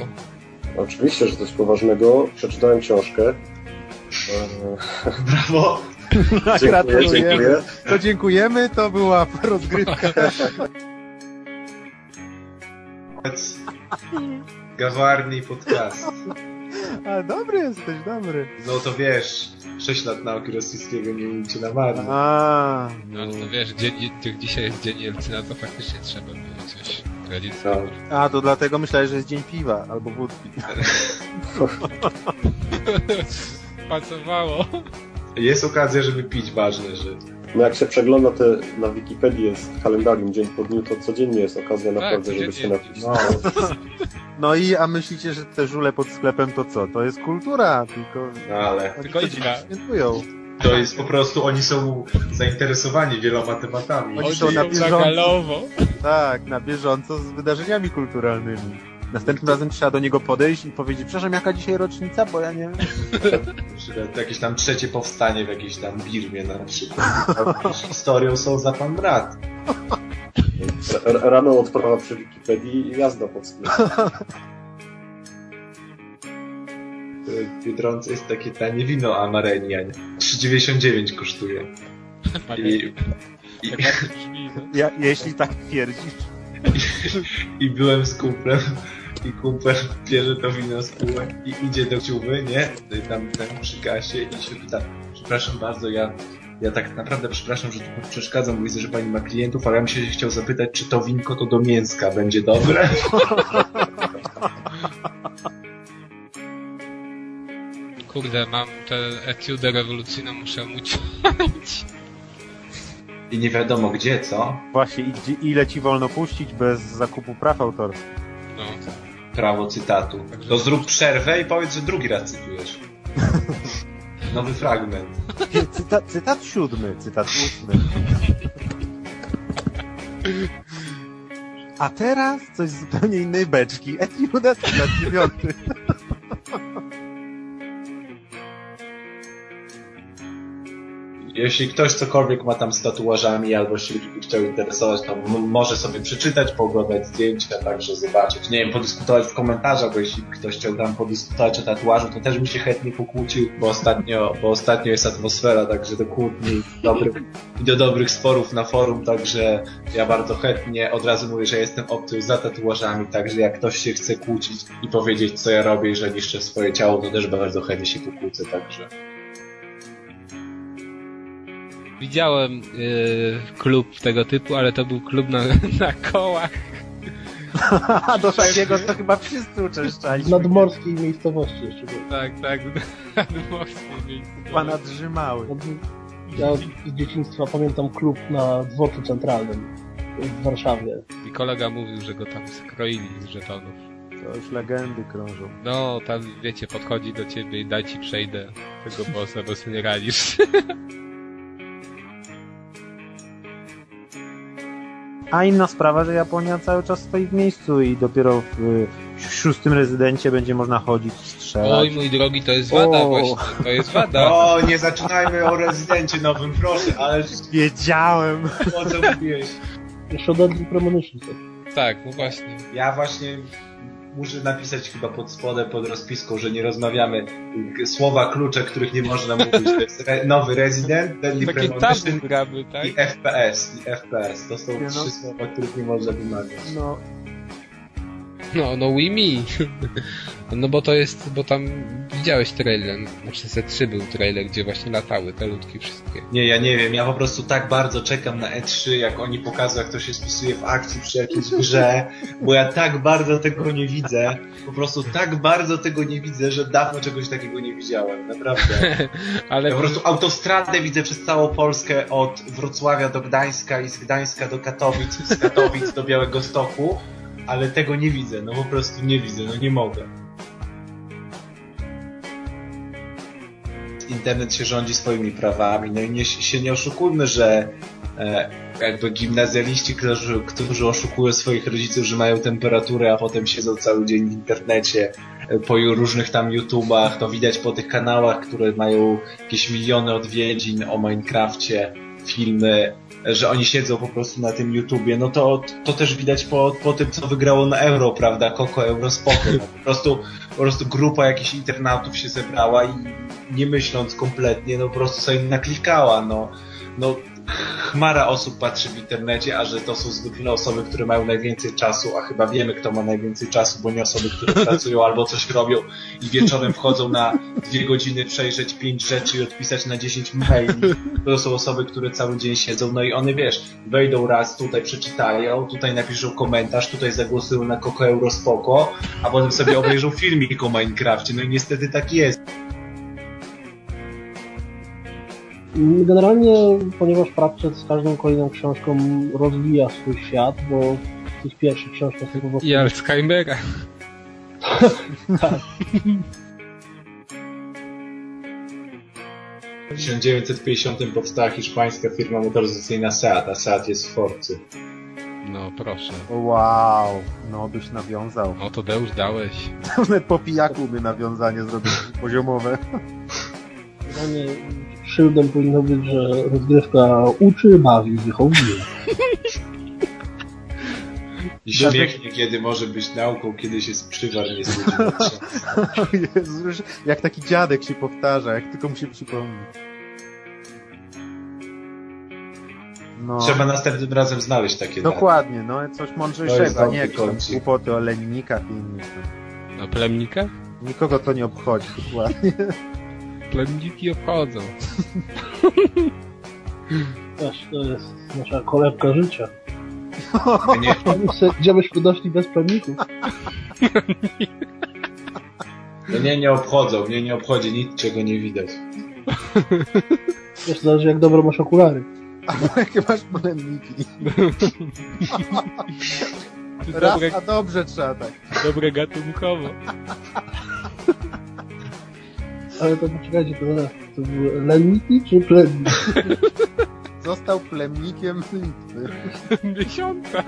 Oczywiście, że coś poważnego. Przeczytałem książkę. Brawo. Dziękuję, dziękuję. To dziękujemy, to była rozgrywka. Gawarni podcast. A dobry jesteś, dobry. No to wiesz, 6 lat nauki rosyjskiego nie miejcie na marne. A, No to wiesz, dzień, jak dzisiaj jest dzień Jelcyna, to faktycznie trzeba było coś tradycji. a to dlatego myślałem, że jest dzień piwa albo wódki. Pasowało. Jest okazja, żeby pić ważne rzeczy. No jak się przegląda te na Wikipedii jest kalendarium dzień po dniu, to codziennie jest okazja naprawdę, żeby się napić. No, No i a myślicie, że te żule pod sklepem to co? To jest kultura, tylko... no ale Tylko to idźka. świętują. to jest po prostu, oni są zainteresowani wieloma tematami. Oni są na bieżąco. Tak, na bieżąco z wydarzeniami kulturalnymi. Następnym razem trzeba do niego podejść i powiedzieć, przepraszam, jaka dzisiaj rocznica, bo ja nie wiem. Przykład jakieś tam trzecie powstanie w jakiejś tam Birmie na przykład. Historią są za pan brat. Rano odprawa przy Wikipedii i jazda pod. W Biedronce jest takie tanie wino Amareniań. 3,99 kosztuje. I, i, Tak no. Ja, jeśli tak twierdzisz. I byłem z kumplem i kumpel bierze to wino z półek i idzie do ciuby, nie? Tam, tam przy kasie i się pyta, przepraszam bardzo, ja, ja tak naprawdę przepraszam, że tu przeszkadzam, bo widzę, że pani ma klientów, ale ja bym się chciał zapytać, czy to winko to do mięska będzie dobre? Kurde, mam tę etiudę rewolucyjną, muszę uciąć. I nie wiadomo gdzie, co? Właśnie, ile ci wolno puścić bez zakupu praw autorskich? No. Prawo cytatu. To zrób przerwę i powiedz, że drugi raz cytujesz. Nowy fragment. Cytat, cytat siódmy, cytat ósmy. A teraz coś z zupełnie innej beczki. Etiuda, cytat dziewiąty. Jeśli ktoś cokolwiek ma tam z tatuażami albo się chciał interesować, to może sobie przeczytać, pooglądać zdjęcia, także zobaczyć. Nie wiem, podyskutować w komentarzach, bo jeśli ktoś chciał tam podyskutować o tatuażu, to też mi się chętnie pokłócił, bo ostatnio, bo ostatnio jest atmosfera, także do kłótni dobrych, do dobrych sporów na forum, także ja bardzo chętnie od razu mówię, że jestem opcją za tatuażami, także jak ktoś się chce kłócić i powiedzieć, co ja robię i że niszczę swoje ciało, to też bardzo chętnie się pokłócę, także... Widziałem yy, klub tego typu, ale to był klub na, na kołach. A do takiego to chyba wszyscy uczęszczaliśmy. W nadmorskiej miejscowości jeszcze było. Tak, tak, nadmorskie miejsce. Pana drzymały. Ja z dzieciństwa pamiętam klub na dworcu centralnym w Warszawie. I kolega mówił, że go tam skroili z żetonów. To już legendy krążą. No, tam wiecie, podchodzi do ciebie i daj ci przejdę tego bossa, bo sobie nie radzisz. A inna sprawa, że Japonia cały czas stoi w miejscu i dopiero w, w szóstym rezydencie będzie można chodzić, strzelać. Oj, mój drogi, to jest wada O. właśnie. To jest wada. O, nie zaczynajmy o rezydencie nowym, proszę, ale Wiedziałem. o co mówiłeś? Jeszcze od Andrew Premonition. Tak, no właśnie. Ja właśnie muszę napisać chyba pod spodem, pod rozpiską, że nie rozmawiamy y, słowa klucze, których nie można mówić. To jest re nowy Resident, Deadly Takie Premonition gramy, tak? i FPS. I FPS. To są Nie no. trzy słowa, których nie można wymawiać. No, No, no Wimi. No bo to jest, bo tam widziałeś trailer, znaczy Z3 był trailer, gdzie właśnie latały te ludki wszystkie. Nie, ja nie wiem, ja po prostu tak bardzo czekam na E3, jak oni pokazują, jak to się spisuje w akcji przy jakiejś grze, bo ja tak bardzo tego nie widzę, po prostu tak bardzo tego nie widzę, że dawno czegoś takiego nie widziałem, naprawdę. Ale Ja po prostu autostradę widzę przez całą Polskę od Wrocławia do Gdańska i z Gdańska do Katowic, i z Katowic do Białego Stoku, ale tego nie widzę, no po prostu nie widzę, no nie mogę. Internet się rządzi swoimi prawami, no i nie, się nie oszukujmy, że e, jakby gimnazjaliści, którzy, którzy oszukują swoich rodziców, że mają temperaturę, a potem siedzą cały dzień w internecie, e, po różnych tam YouTubach, to widać po tych kanałach, które mają jakieś miliony odwiedzin o Minecrafcie, filmy, że oni siedzą po prostu na tym YouTubie, no to, to też widać po, po tym, co wygrało na Euro, prawda, Koko Euro Spoko. No, po, prostu, po prostu grupa jakichś internautów się zebrała i nie myśląc kompletnie, no po prostu sobie naklikała, no, no chmara osób patrzy w internecie, a że to są zwykle osoby, które mają najwięcej czasu, a chyba wiemy, kto ma najwięcej czasu, bo nie osoby, które pracują albo coś robią i wieczorem wchodzą na dwie godziny przejrzeć pięć rzeczy i odpisać na 10 maili. To są osoby, które cały dzień siedzą, no i one, wiesz, wejdą raz, tutaj przeczytają, tutaj napiszą komentarz, tutaj zagłosują na Koko Euro Spoko, a potem sobie obejrzą filmik o Minecrafcie. No i niestety tak jest. Generalnie, ponieważ Pratchett z każdą kolejną książką rozwija swój świat, bo w tych pierwszych książkach po prostu... I Alzheimera. tak. W 1950 powstała hiszpańska firma motoryzacyjna Seat, a Seat jest w Forcy. No proszę. wow, no byś nawiązał. No to Deusz dałeś. Nawet po pijaku by nawiązanie zrobić poziomowe. Szyldem powinno być, że rozgrywka uczy, bawi, wychowuje. I śmiech niekiedy może być nauką, kiedy się sprzywar nie zgodzi. O Jezu, już jak taki dziadek się powtarza, jak tylko mu się przypomni. No. Trzeba następnym razem znaleźć takie Dokładnie, no coś mądrzejszego, dobry nie jakieś tam o lennikach i innych. Na plemnikach? Nikogo to nie obchodzi, dokładnie. Plemniki obchodzą. Też to jest nasza kolebka życia. Nie, Gdzie byśmy doszli bez plemników? no nie, nie obchodzą, mnie nie obchodzi nic, czego nie widać. Wiesz, zależy jak dobro masz okulary. A jakie masz polenniki? Raz, Dobre, a dobrze trzeba tak. dobre gatunkowo. Ale to poczekajcie, to zaraz. To były lenniki czy plemniki? Został plemnikiem Litwy. Dziesiątka.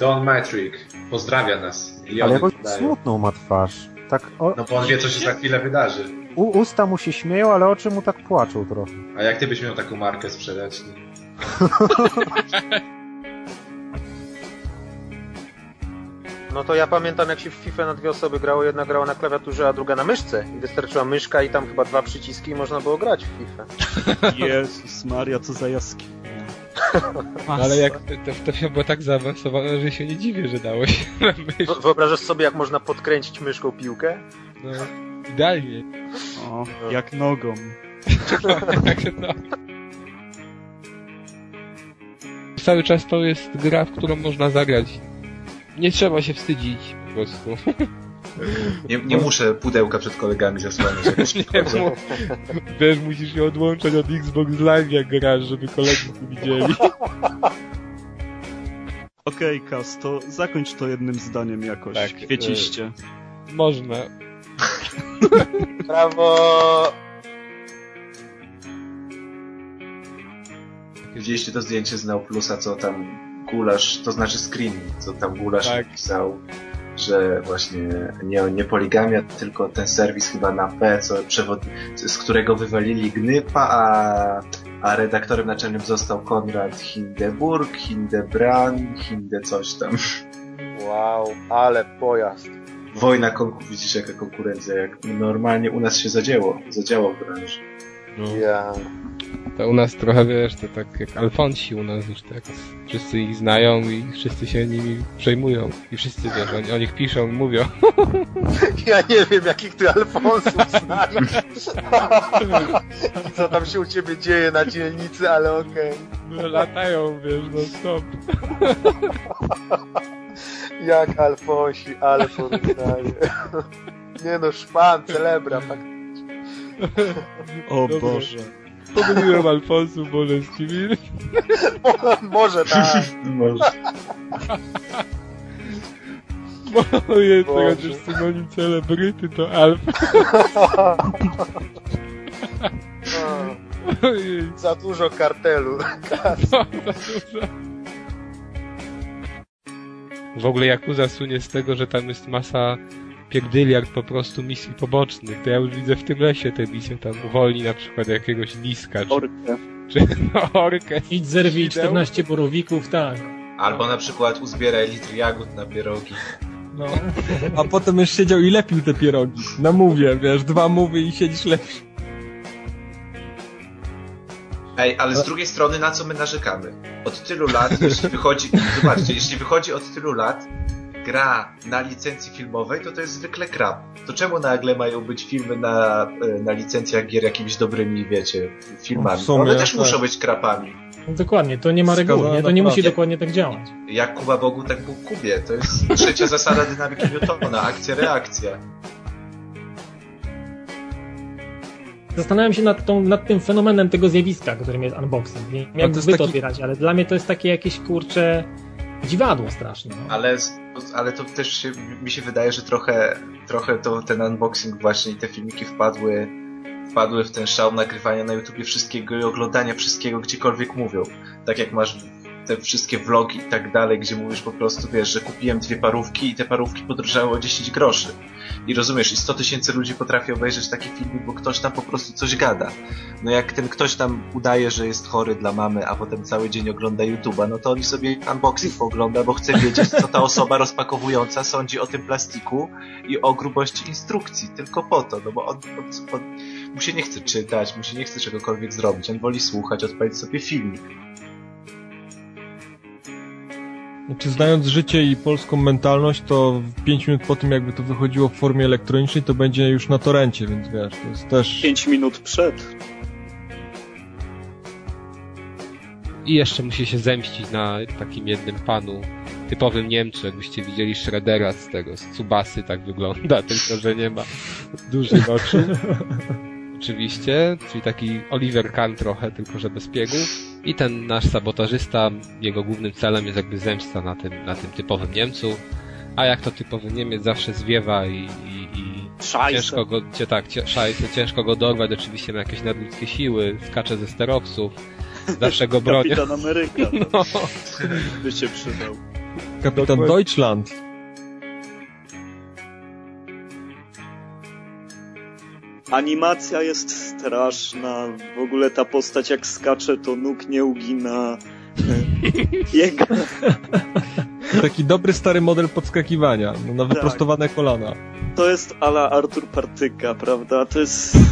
Don Matrick pozdrawia nas. I Ale jakąś smutną ma twarz. Tak, o, No bo on wie, co się za chwilę wydarzy. u, usta mu się śmieją, ale oczy mu tak płaczą trochę. A jak ty byś miał taką markę sprzedać? No to ja pamiętam jak się w FIFA na dwie osoby grało, jedna grała na klawiaturze, a druga na myszce. I wystarczyła myszka i tam chyba dwa przyciski i można było grać w FIFA. Jezus Maria, co za jaskinia. Ale jak te, to się było tak zaawansowane, że się nie dziwię, że dało się na. Wo- Wyobrażasz sobie jak można podkręcić myszką piłkę? No, idealnie. O, jak nogą. no. cały czas to jest gra, w którą można zagrać. Nie trzeba się wstydzić po prostu. Nie, nie muszę pudełka przed kolegami zasłaniać. jak Nie, wchodzą. mu, wiesz, musisz się odłączać od Xbox Live jak grasz, żeby koledzy tu widzieli. Okej, Kas, to zakończ to jednym zdaniem jakoś. Tak, Kwieciście. Można. Brawo! Widzieliście to zdjęcie z Neoplusa, co tam Gulasz, to znaczy screen, co tam Gulasz Tak. napisał, że właśnie nie, nie poligamia, tylko ten serwis chyba na P, co przewod... z którego wywalili Gnypa, a, a redaktorem naczelnym został Konrad Hindeburg, Hindebran, Hinde coś tam. Wow, ale pojazd. Wojna, konku... widzisz jaka konkurencja, jak normalnie u nas się zadziało, zadziało w branży. Ja. To u nas trochę, wiesz, to tak jak Alfonsi u nas już tak. Wszyscy ich znają i wszyscy się nimi przejmują. I wszyscy, wiesz, oni, o nich piszą i mówią. Ja nie wiem, jakich ty Alfonsów znasz. I co tam się u ciebie dzieje na dzielnicy, ale okej. No, latają, wiesz, no stop. Jak Alfonsi, ale porównanie. Nie no, szpan, celebra, tak. O Dobra. Boże. Pomyliłem Alfonsów Boleskimi. Może tak. Może. Boże. tego też synonim celebryty to Alf. Ojej. Za dużo kartelu. No, za dużo. W ogóle Yakuza słynie z tego, że tam jest masa pierdyliard po prostu misji pobocznych. To ja już widzę w tym lesie te misje tam uwolni na przykład jakiegoś liska, czy, Orkę. czy no, orkę. Idź zerwij Wideł. 14 borowików, tak. Albo na przykład uzbieraj litr jagód na pierogi. No. A potem już siedział i lepił te pierogi. Na mówie, wiesz, dwa mówy i siedzisz lepiej. Ej, ale z drugiej strony na co my narzekamy? Od tylu lat, jeśli wychodzi, zobaczcie, jeśli wychodzi od tylu lat gra na licencji filmowej, to to jest zwykle krap. To czemu nagle mają być filmy na, e, na licencjach gier jakimiś dobrymi, wiecie, filmami? Sumie, One też tak. muszą być krapami. No Dokładnie, to nie ma reguły, nie? to nie musi dokładnie tak działać. Jak Kuba Bogu, tak Bóg Kubie. To jest trzecia zasada dynamiki Newtona. Akcja, reakcja. Zastanawiam się nad, tą, nad tym fenomenem tego zjawiska, którym jest unboxing. Nie wiem, jak wy to taki- ale dla mnie to jest takie jakieś kurcze dziwadło straszne. No. Ale, ale to też się, mi się wydaje, że trochę, trochę to ten unboxing właśnie i te filmiki wpadły, wpadły w ten szał nagrywania na YouTubie wszystkiego i oglądania wszystkiego gdziekolwiek mówią. Tak jak masz te wszystkie vlogi i tak dalej, gdzie mówisz po prostu, wiesz, że kupiłem dwie parówki i te parówki podrożały o 10 groszy. I rozumiesz, i 100 tysięcy ludzi potrafi obejrzeć taki filmik, bo ktoś tam po prostu coś gada. No jak ten ktoś tam udaje, że jest chory dla mamy, a potem cały dzień ogląda YouTube'a, no to on sobie unboxing poogląda, bo chce wiedzieć, co ta osoba rozpakowująca sądzi o tym plastiku i o grubości instrukcji. Tylko po to, no bo on, on, on mu się nie chce czytać, mu się nie chce czegokolwiek zrobić. On woli słuchać, odpalić sobie filmik. Znaczy, znając życie i polską mentalność, to 5 minut po tym, jakby to wychodziło w formie elektronicznej, to będzie już na torencie, więc wiesz, to jest też... 5 minut przed. I jeszcze musi się zemścić na takim jednym panu, typowym Niemcu, jakbyście widzieli Shreddera z tego, z Tsubasy, tak wygląda, tylko że nie ma dużych oczu. Oczywiście, czyli taki Oliver Kahn trochę, tylko że bez piegów. I ten nasz sabotażysta, jego głównym celem jest jakby zemsta na tym, na tym typowym Niemcu. A jak to typowy Niemiec zawsze zwiewa i, i, i ciężko go, tak, szajse, ciężko go dorwać, oczywiście ma jakieś nadludzkie siły, skacze ze sterowców, zawsze go bronią. Kapitan Ameryka. No. By się przydał. Kapitan Deutschland. Animacja jest straszna. W ogóle ta postać jak skacze, to nóg nie ugina. Jego... Taki dobry stary model podskakiwania, no, na wyprostowane kolana. To jest ala Artur Partyka, prawda? To jest...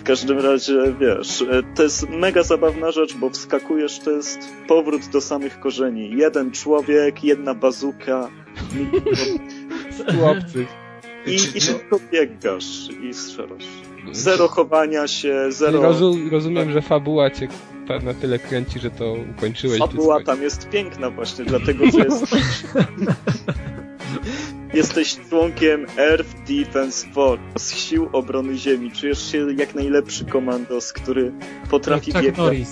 W każdym razie, wiesz, e, to jest mega zabawna rzecz, bo wskakujesz, to jest powrót do samych korzeni. Jeden człowiek, jedna bazuka. Chłopcy. I, i szybko biegasz i strzelasz. Zero chowania się, zero... Rozum, rozumiem, że fabuła cię na tyle kręci, że to ukończyłeś. Fabuła tam jest piękna właśnie, dlatego że jest... Jesteś członkiem Earth Defense Force, sił obrony ziemi. Czujesz się jak najlepszy komandos, który potrafi Jak biegać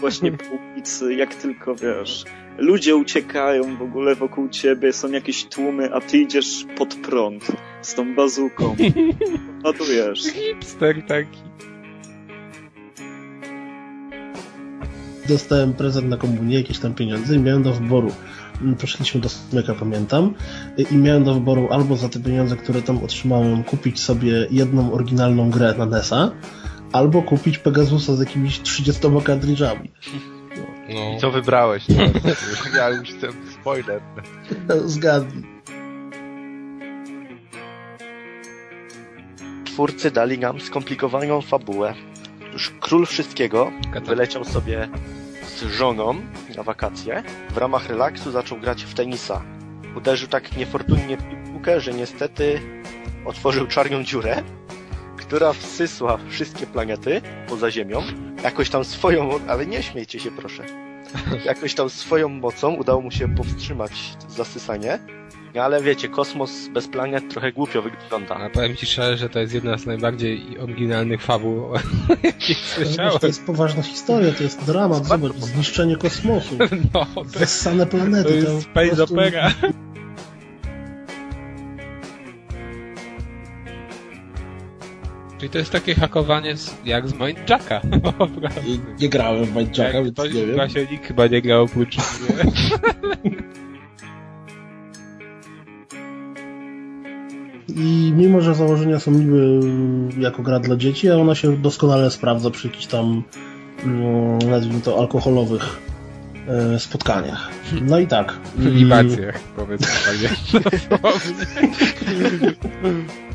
właśnie po ulicy, jak tylko wiesz. Ludzie uciekają w ogóle wokół ciebie, są jakieś tłumy, a ty idziesz pod prąd z tą bazuką. Ładujesz. Hipster taki. Dostałem prezent na komunię, jakieś tam pieniądze i miałem do wyboru. Mm, Poszliśmy do Smyka, pamiętam, i miałem do wyboru albo za te pieniądze, które tam otrzymałem, kupić sobie jedną oryginalną grę na NES-a, albo kupić Pegasusa z jakimiś 30 kartridżami. No. I co wybrałeś? No, ja już chcę spoiler. Zgadnij. Twórcy dali nam skomplikowaną fabułę. Już król wszystkiego wyleciał sobie z żoną na wakacje. W ramach relaksu zaczął grać w tenisa. Uderzył tak niefortunnie piłkę, że niestety otworzył czarną dziurę, która wsysła wszystkie planety poza Ziemią. Jakoś tam swoją, ale nie śmiejcie się proszę. Jakoś tam swoją mocą udało mu się powstrzymać zasysanie. No ale wiecie, kosmos bez planet trochę głupio wygląda. A powiem ci szczerze, że to jest jedna z najbardziej oryginalnych fabuł, jakie Ale słyszałem. to jest poważna historia, to jest dramat, zobacz, zniszczenie kosmosu, No, to jest, wessane planety. to jest space prostu- opera. Czyli to jest takie hakowanie z, jak z Mindjacka. Nie grałem w Mindjacka, więc nie w wiem. klasie nikt chyba nie grał oprócz mnie. I mimo, że założenia są niby mm, jako gra dla dzieci, a ona się doskonale sprawdza przy jakichś tam, mm, nazwijmy to, alkoholowych e, spotkaniach. No i tak. Libacjach, powiedzmy tak.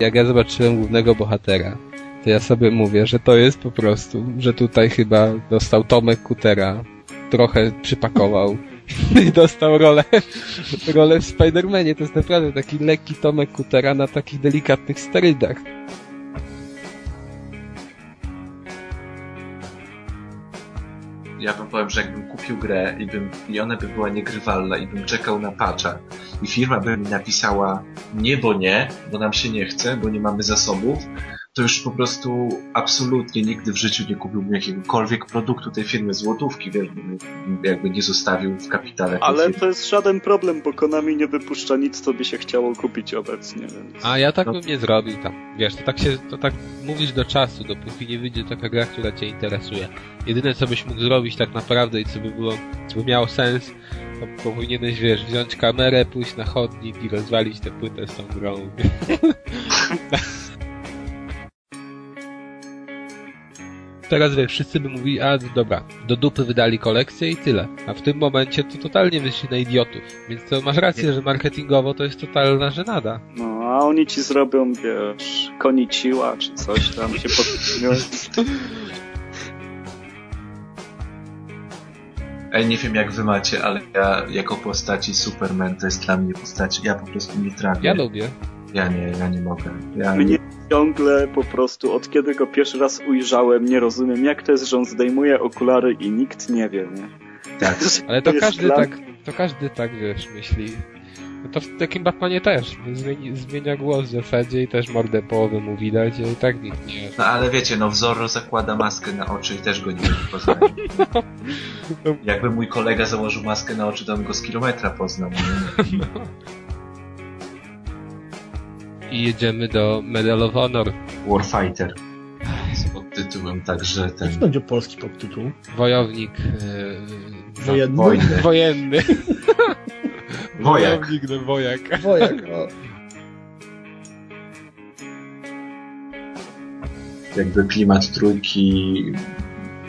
Jak ja zobaczyłem głównego bohatera, to ja sobie mówię, że to jest po prostu, że tutaj chyba dostał Tomek Kutera, trochę przypakował i dostał rolę, rolę w Spider-Manie. To jest naprawdę taki lekki Tomek Kutera na takich delikatnych sterydach. Ja wam powiem, że jakbym kupił grę i, bym, i ona by była niegrywalna i bym czekał na patcha i firma by mi napisała nie, bo nie, bo nam się nie chce, bo nie mamy zasobów, to już po prostu absolutnie nigdy w życiu nie kupiłbym jakiegokolwiek produktu tej firmy złotówki, wiesz, jakby nie zostawił w kapitale Ale firmy. to jest żaden problem, bo Konami nie wypuszcza nic, co by się chciało kupić obecnie, więc... A ja tak bym nie zrobił tam. Wiesz, to tak się, to tak mówisz do czasu, dopóki nie wyjdzie taka gra, która cię interesuje. Jedyne co byś mógł zrobić tak naprawdę i co by było, co by miało sens, to powinieneś, wiesz, wziąć kamerę, pójść na chodnik i rozwalić tę płytę z tą grą. Teraz wiesz, wszyscy by mówili, a dobra, do dupy wydali kolekcję i tyle. A w tym momencie to totalnie wyszli na idiotów. Więc to masz rację, że marketingowo to jest totalna żenada. No, a oni ci zrobią, wiesz, koniciła czy coś tam się podsunie. Ej, nie wiem jak wy macie, ale ja jako postaci Superman to jest dla mnie postać, ja po prostu nie trafię. Ja lubię. Ja nie, ja nie mogę. Ja Mnie ciągle po prostu, od kiedy go pierwszy raz ujrzałem, nie rozumiem, jak to jest, że on zdejmuje okulary i nikt nie wie, nie? Tak. Ale to jest każdy tak, to każdy tak, wiesz, myśli. No to w takim Batmanie też. Zmieni, zmienia głos w zasadzie i też mordę połowę mu widać i tak nikt nie... No ale wiecie, no Zorro zakłada maskę na oczy i też go nie poznaje. Jakby mój kolega założył maskę na oczy, to on go z kilometra poznał. Nie? I jedziemy do Medal of Honor. Warfighter. Z podtytułem także ten... Jaki będzie polski podtytuł? Wojownik... Yy, Wojenny? Wojny. Wojenny. Wojak. Wojownik, no wojak. Wojak, o. Jakby klimat trójki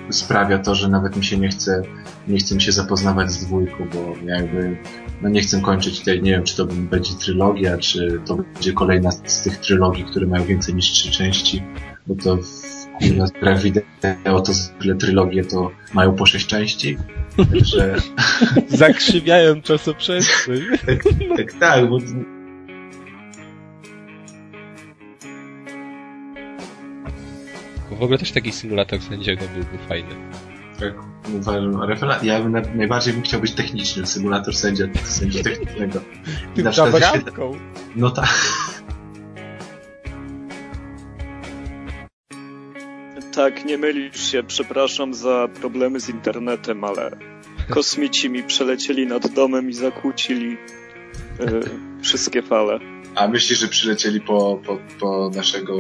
sprawia to, że nawet mi się nie chce, nie chce mi się zapoznawać z dwójką, bo jakby no nie chcę kończyć tej, nie wiem czy to będzie trylogia, czy to będzie kolejna z tych trylogii, które mają więcej niż trzy części, bo to Kurwa, gra wideo to zwykle trylogie to mają po sześć części. Także Zakrzywiają czasoprzestrzeń. tak, tak, tak, bo W ogóle też taki symulator sędziego byłby fajny. Tak uważam, rewela- ja bym na, najbardziej bym chciał być technicznym, symulator sędzia, sędzia technicznego. Tym Na przykład wyświetla-. No tak. Tak, nie mylisz się, przepraszam za problemy z internetem, ale kosmici mi przelecieli nad domem i zakłócili e, wszystkie fale. A myślisz, że przylecieli po, po, po naszego,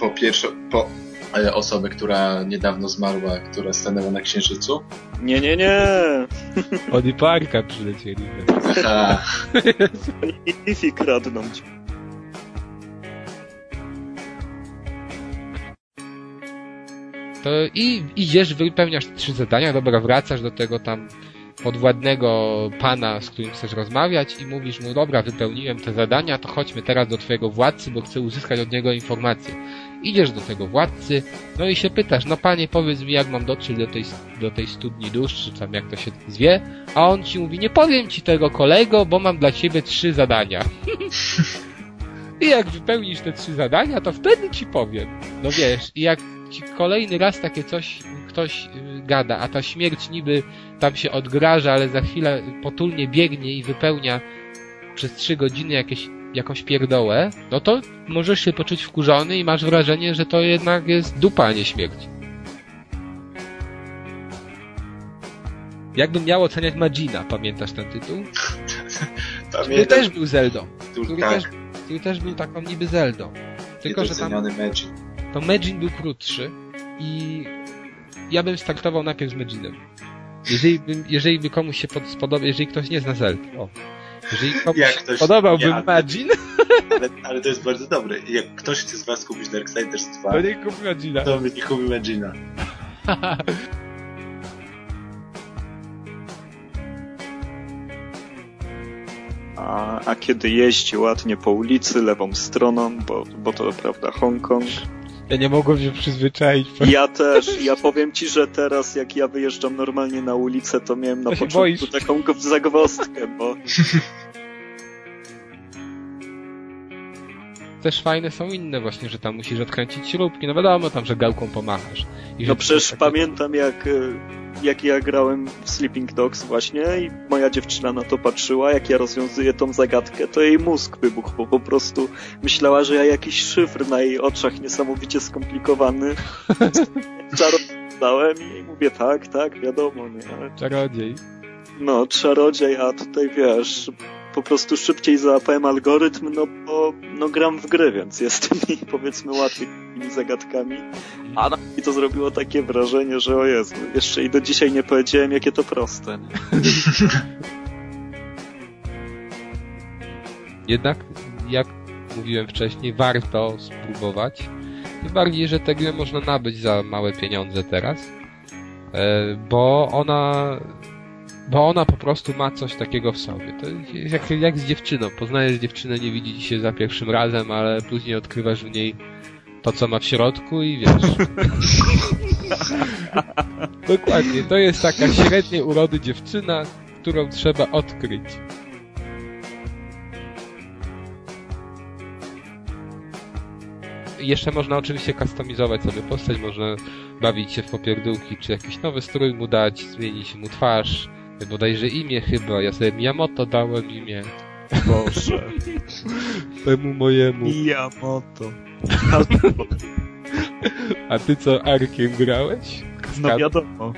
po pierwszą, po e, osobę, która niedawno zmarła, która stanęła na księżycu? Nie, nie, nie! Oni parka przylecieli. Aha. Oni Wi-Fi kradną. To i idziesz, wypełniasz trzy zadania, dobra, wracasz do tego tam podwładnego pana, z którym chcesz rozmawiać i mówisz mu, dobra, wypełniłem te zadania, to chodźmy teraz do twojego władcy, bo chcę uzyskać od niego informacje. Idziesz do tego władcy, no i się pytasz, no panie, powiedz mi, jak mam dotrzeć do tej, do tej studni dusz, czy tam jak to się zwie, a on ci mówi, nie powiem ci tego kolego, bo mam dla ciebie trzy zadania. I jak wypełnisz te trzy zadania, to wtedy ci powiem. No wiesz, i jak ci kolejny raz takie coś ktoś y, gada, a ta śmierć niby tam się odgraża, ale za chwilę potulnie biegnie i wypełnia przez trzy godziny jakieś, jakąś pierdołę, no to możesz się poczuć wkurzony i masz wrażenie, że to jednak jest dupa, a nie śmierć. Jakbym miał oceniać Magina, pamiętasz ten tytuł? Który Pamiętam. też był Zeldą. Który, tak. też, który też był taką niby Zeldą. Tylko, że tam Magic. to Magin był krótszy i ja bym startował najpierw z Maginem. Jeżeli, bym, jeżeli by komuś się pod, spodobał, jeżeli ktoś nie zna Zeldy, o. Jeżeli komuś ktoś- podobałby ja- Magin, Ale, ale to jest bardzo dobre. Jak ktoś chce z was kupić Darksiders 2, to nie kup Magina. to nie kupi Magina. A, a kiedy jeździ ładnie po ulicy lewą stroną, bo, bo to prawda Hongkong. Ja nie mogłem się przyzwyczaić. Ja też. Ja powiem ci, że teraz jak ja wyjeżdżam normalnie na ulicę, to miałem na To początku boisz. taką zagwozdkę, bo Też fajne są inne właśnie, że tam musisz odkręcić śrubki, no wiadomo tam, że gałką pomachasz. I no przecież takie- pamiętam jak, y, jak ja grałem w Sleeping Dogs właśnie i moja dziewczyna na to patrzyła, jak ja rozwiązuję tą zagadkę, to jej mózg wybuchł, bo po prostu myślała, że ja jakiś szyfr na jej oczach niesamowicie skomplikowany czarowałem i mówię tak, tak, wiadomo, nie? Czarodziej. No, czarodziej, a tutaj wiesz, po prostu szybciej załapałem algorytm, no bo no, gram w gry, więc jestem mi powiedzmy łatwiej zagadkami. A na mnie to zrobiło takie wrażenie, że o Jezu, jeszcze i do dzisiaj nie powiedziałem, jakie to proste. Jednak, jak mówiłem wcześniej, warto spróbować. Tym bardziej, że tę grę można nabyć za małe pieniądze teraz. E, Bo ona bo ona po prostu ma coś takiego w sobie. To jest jak, jak z dziewczyną. Poznajesz dziewczynę, nie widzi się za pierwszym razem, ale później odkrywasz w niej to, co ma w środku i wiesz. Dokładnie. To jest taka średniej urody dziewczyna, którą trzeba odkryć. Jeszcze można oczywiście kustomizować sobie postać, można bawić się w popierdółki, czy jakiś nowy strój mu dać, zmienić mu twarz, bodajże imię chyba, ja sobie Miyamoto dałem imię. Boże. Temu mojemu. Miyamoto. A ty co, Arkiem grałeś? No wiadomo.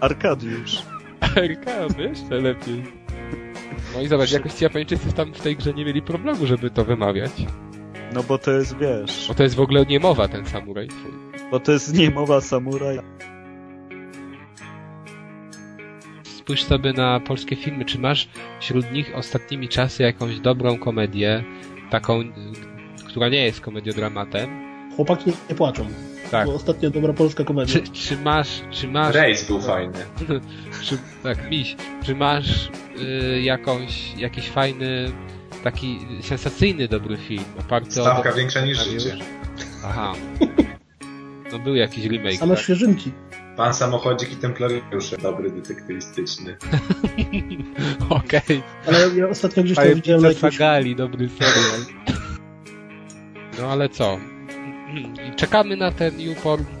Arkadiusz. Arka, jeszcze lepiej. No i zobacz, jakoś ci Japończycy tam w tej grze nie mieli problemu, żeby to wymawiać. No bo to jest, wiesz... Bo to jest w ogóle niemowa ten samuraj twój. Bo to jest niemowa samuraj. Spójrz sobie na polskie filmy, czy masz wśród nich ostatnimi czasy jakąś dobrą komedię, taką, y, która nie jest komediodramatem? Chłopaki nie, nie płaczą. Tak. Bo ostatnio dobra polska komedia. Czy, czy masz, czy masz... Rejs był fajny. czy, tak, miś. Czy masz y, jakąś, jakiś fajny, taki sensacyjny dobry film oparty o... Stawka dobry większa niż życie. Aha. No był jakiś remake. Same tak? świeżynki. Pan Samochodzik i Templariusze, dobry detektywistyczny. Okej. Ale ja ostatnio gdzieś tam widziałem na jakimś... Sagali, dobry serial. No ale co? Czekamy na ten YouPorn.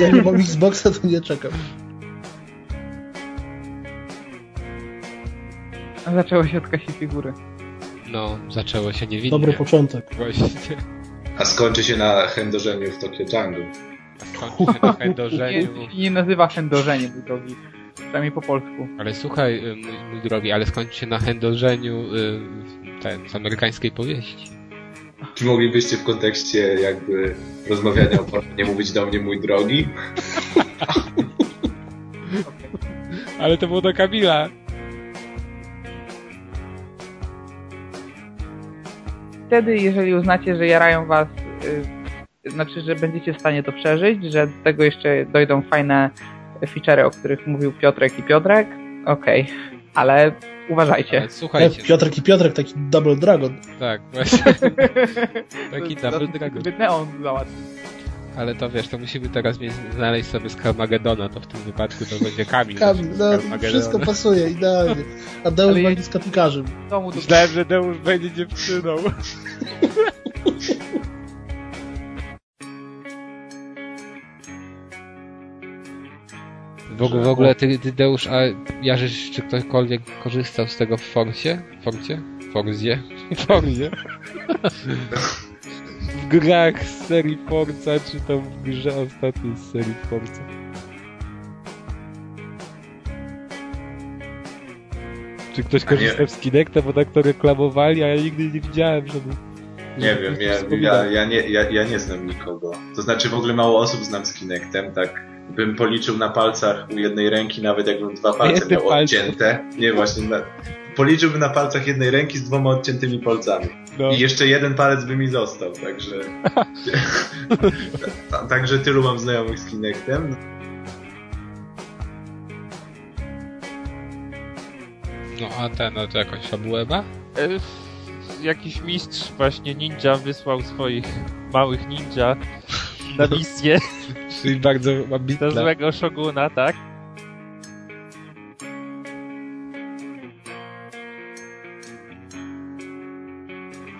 Ja nie mam Xboxa, to nie czekam. A zaczęło się od Kasi Figury. No, zaczęło się niewinnie. Dobry początek. Właśnie. A skończy się na chędożeniu w Tokyo Jungle. Skończy się Nie, to się nie nazywa chędożenie, mój drogi. Przynajmniej po polsku. Ale słuchaj, y, mój, mój drogi, ale skończy się na chędożeniu y, ten, z amerykańskiej powieści. Czy moglibyście w kontekście jakby rozmawiania o pornie nie mówić do mnie mój drogi? Ale to było do Kamila. Wtedy, jeżeli uznacie, że jarają was, y, znaczy, że będziecie w stanie to przeżyć, że do tego jeszcze dojdą fajne feature'y, o których mówił Piotrek i Piotrek, okej. Ale uważajcie. Ale słuchajcie. E, Piotrek i Piotrek, taki Double Dragon. Tak, właśnie. Taki double dragon. Gdyby Neon załatwił. Ale to wiesz, to musimy teraz mieć, znaleźć sobie Skarmagedona, to w tym wypadku to będzie Kamil. Kamil, no wszystko pasuje, idealnie. A Deusz będzie z kapikarzem. Domu do... Myślałem, że Deusz będzie dziewczyną. W ogóle, w ogóle ty, ty Deusz, a Jarzysz, czy ktokolwiek korzystał z tego w Forcie? Forcie? Forzie? Forzie? w grach z serii Forza, czy to w grze ostatniej z serii Forza? Czy ktoś korzystał z Kinecta, bo tak to reklamowali, a ja nigdy nie widziałem, żeby... Nie wiem, ja, ja, ja, nie, ja, ja nie znam nikogo. To znaczy w ogóle mało osób znam z Kinectem, tak bym policzył na palcach u jednej ręki, nawet jakbym dwa palce miał odcięte. Nie, właśnie, na, policzyłbym na palcach jednej ręki z dwoma odciętymi palcami. No. I jeszcze jeden palec by mi został, także... Ta- także tylu mam znajomych z Kinectem. No a ten, no to jakąś fabułę ma? E, Jakiś mistrz właśnie ninja wysłał swoich małych ninja na misję Czyli bardzo do ambitna. złego szoguna, tak?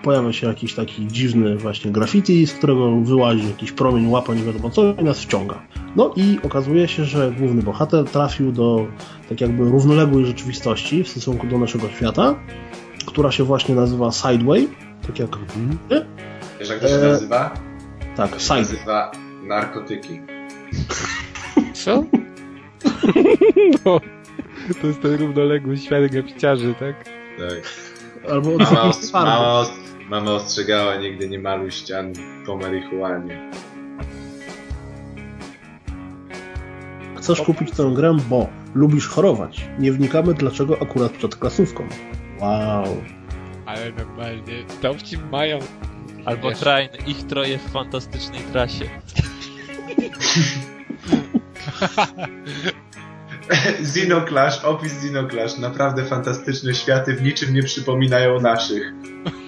Pojawia się jakiś taki dziwny właśnie graffiti, z którego wyłazi jakiś promień, łapa, nie wiadomo co i nas wciąga. No i okazuje się, że główny bohater trafił do tak jakby równoległej rzeczywistości w stosunku do naszego świata, która się właśnie nazywa Sideway, tak jak... Wiesz jak to się E, nazywa? Tak, To się nazywa narkotyki. Co? no, to jest ten równoległy świat graficiarzy, tak? Tak. Albo od Mama, os- mama, os- mama ostrzegała, nigdy nie maluj ścian po marihuanie. Chcesz kupić tę grę, bo lubisz chorować. Nie wnikamy, dlaczego akurat przed klasówką. Wow. Ale normalnie, dowcip mają... Albo Wiesz. Train, ich troje w fantastycznej trasie. Xenoclash, opis Xenoclash, naprawdę fantastyczne światy, w niczym nie przypominają naszych.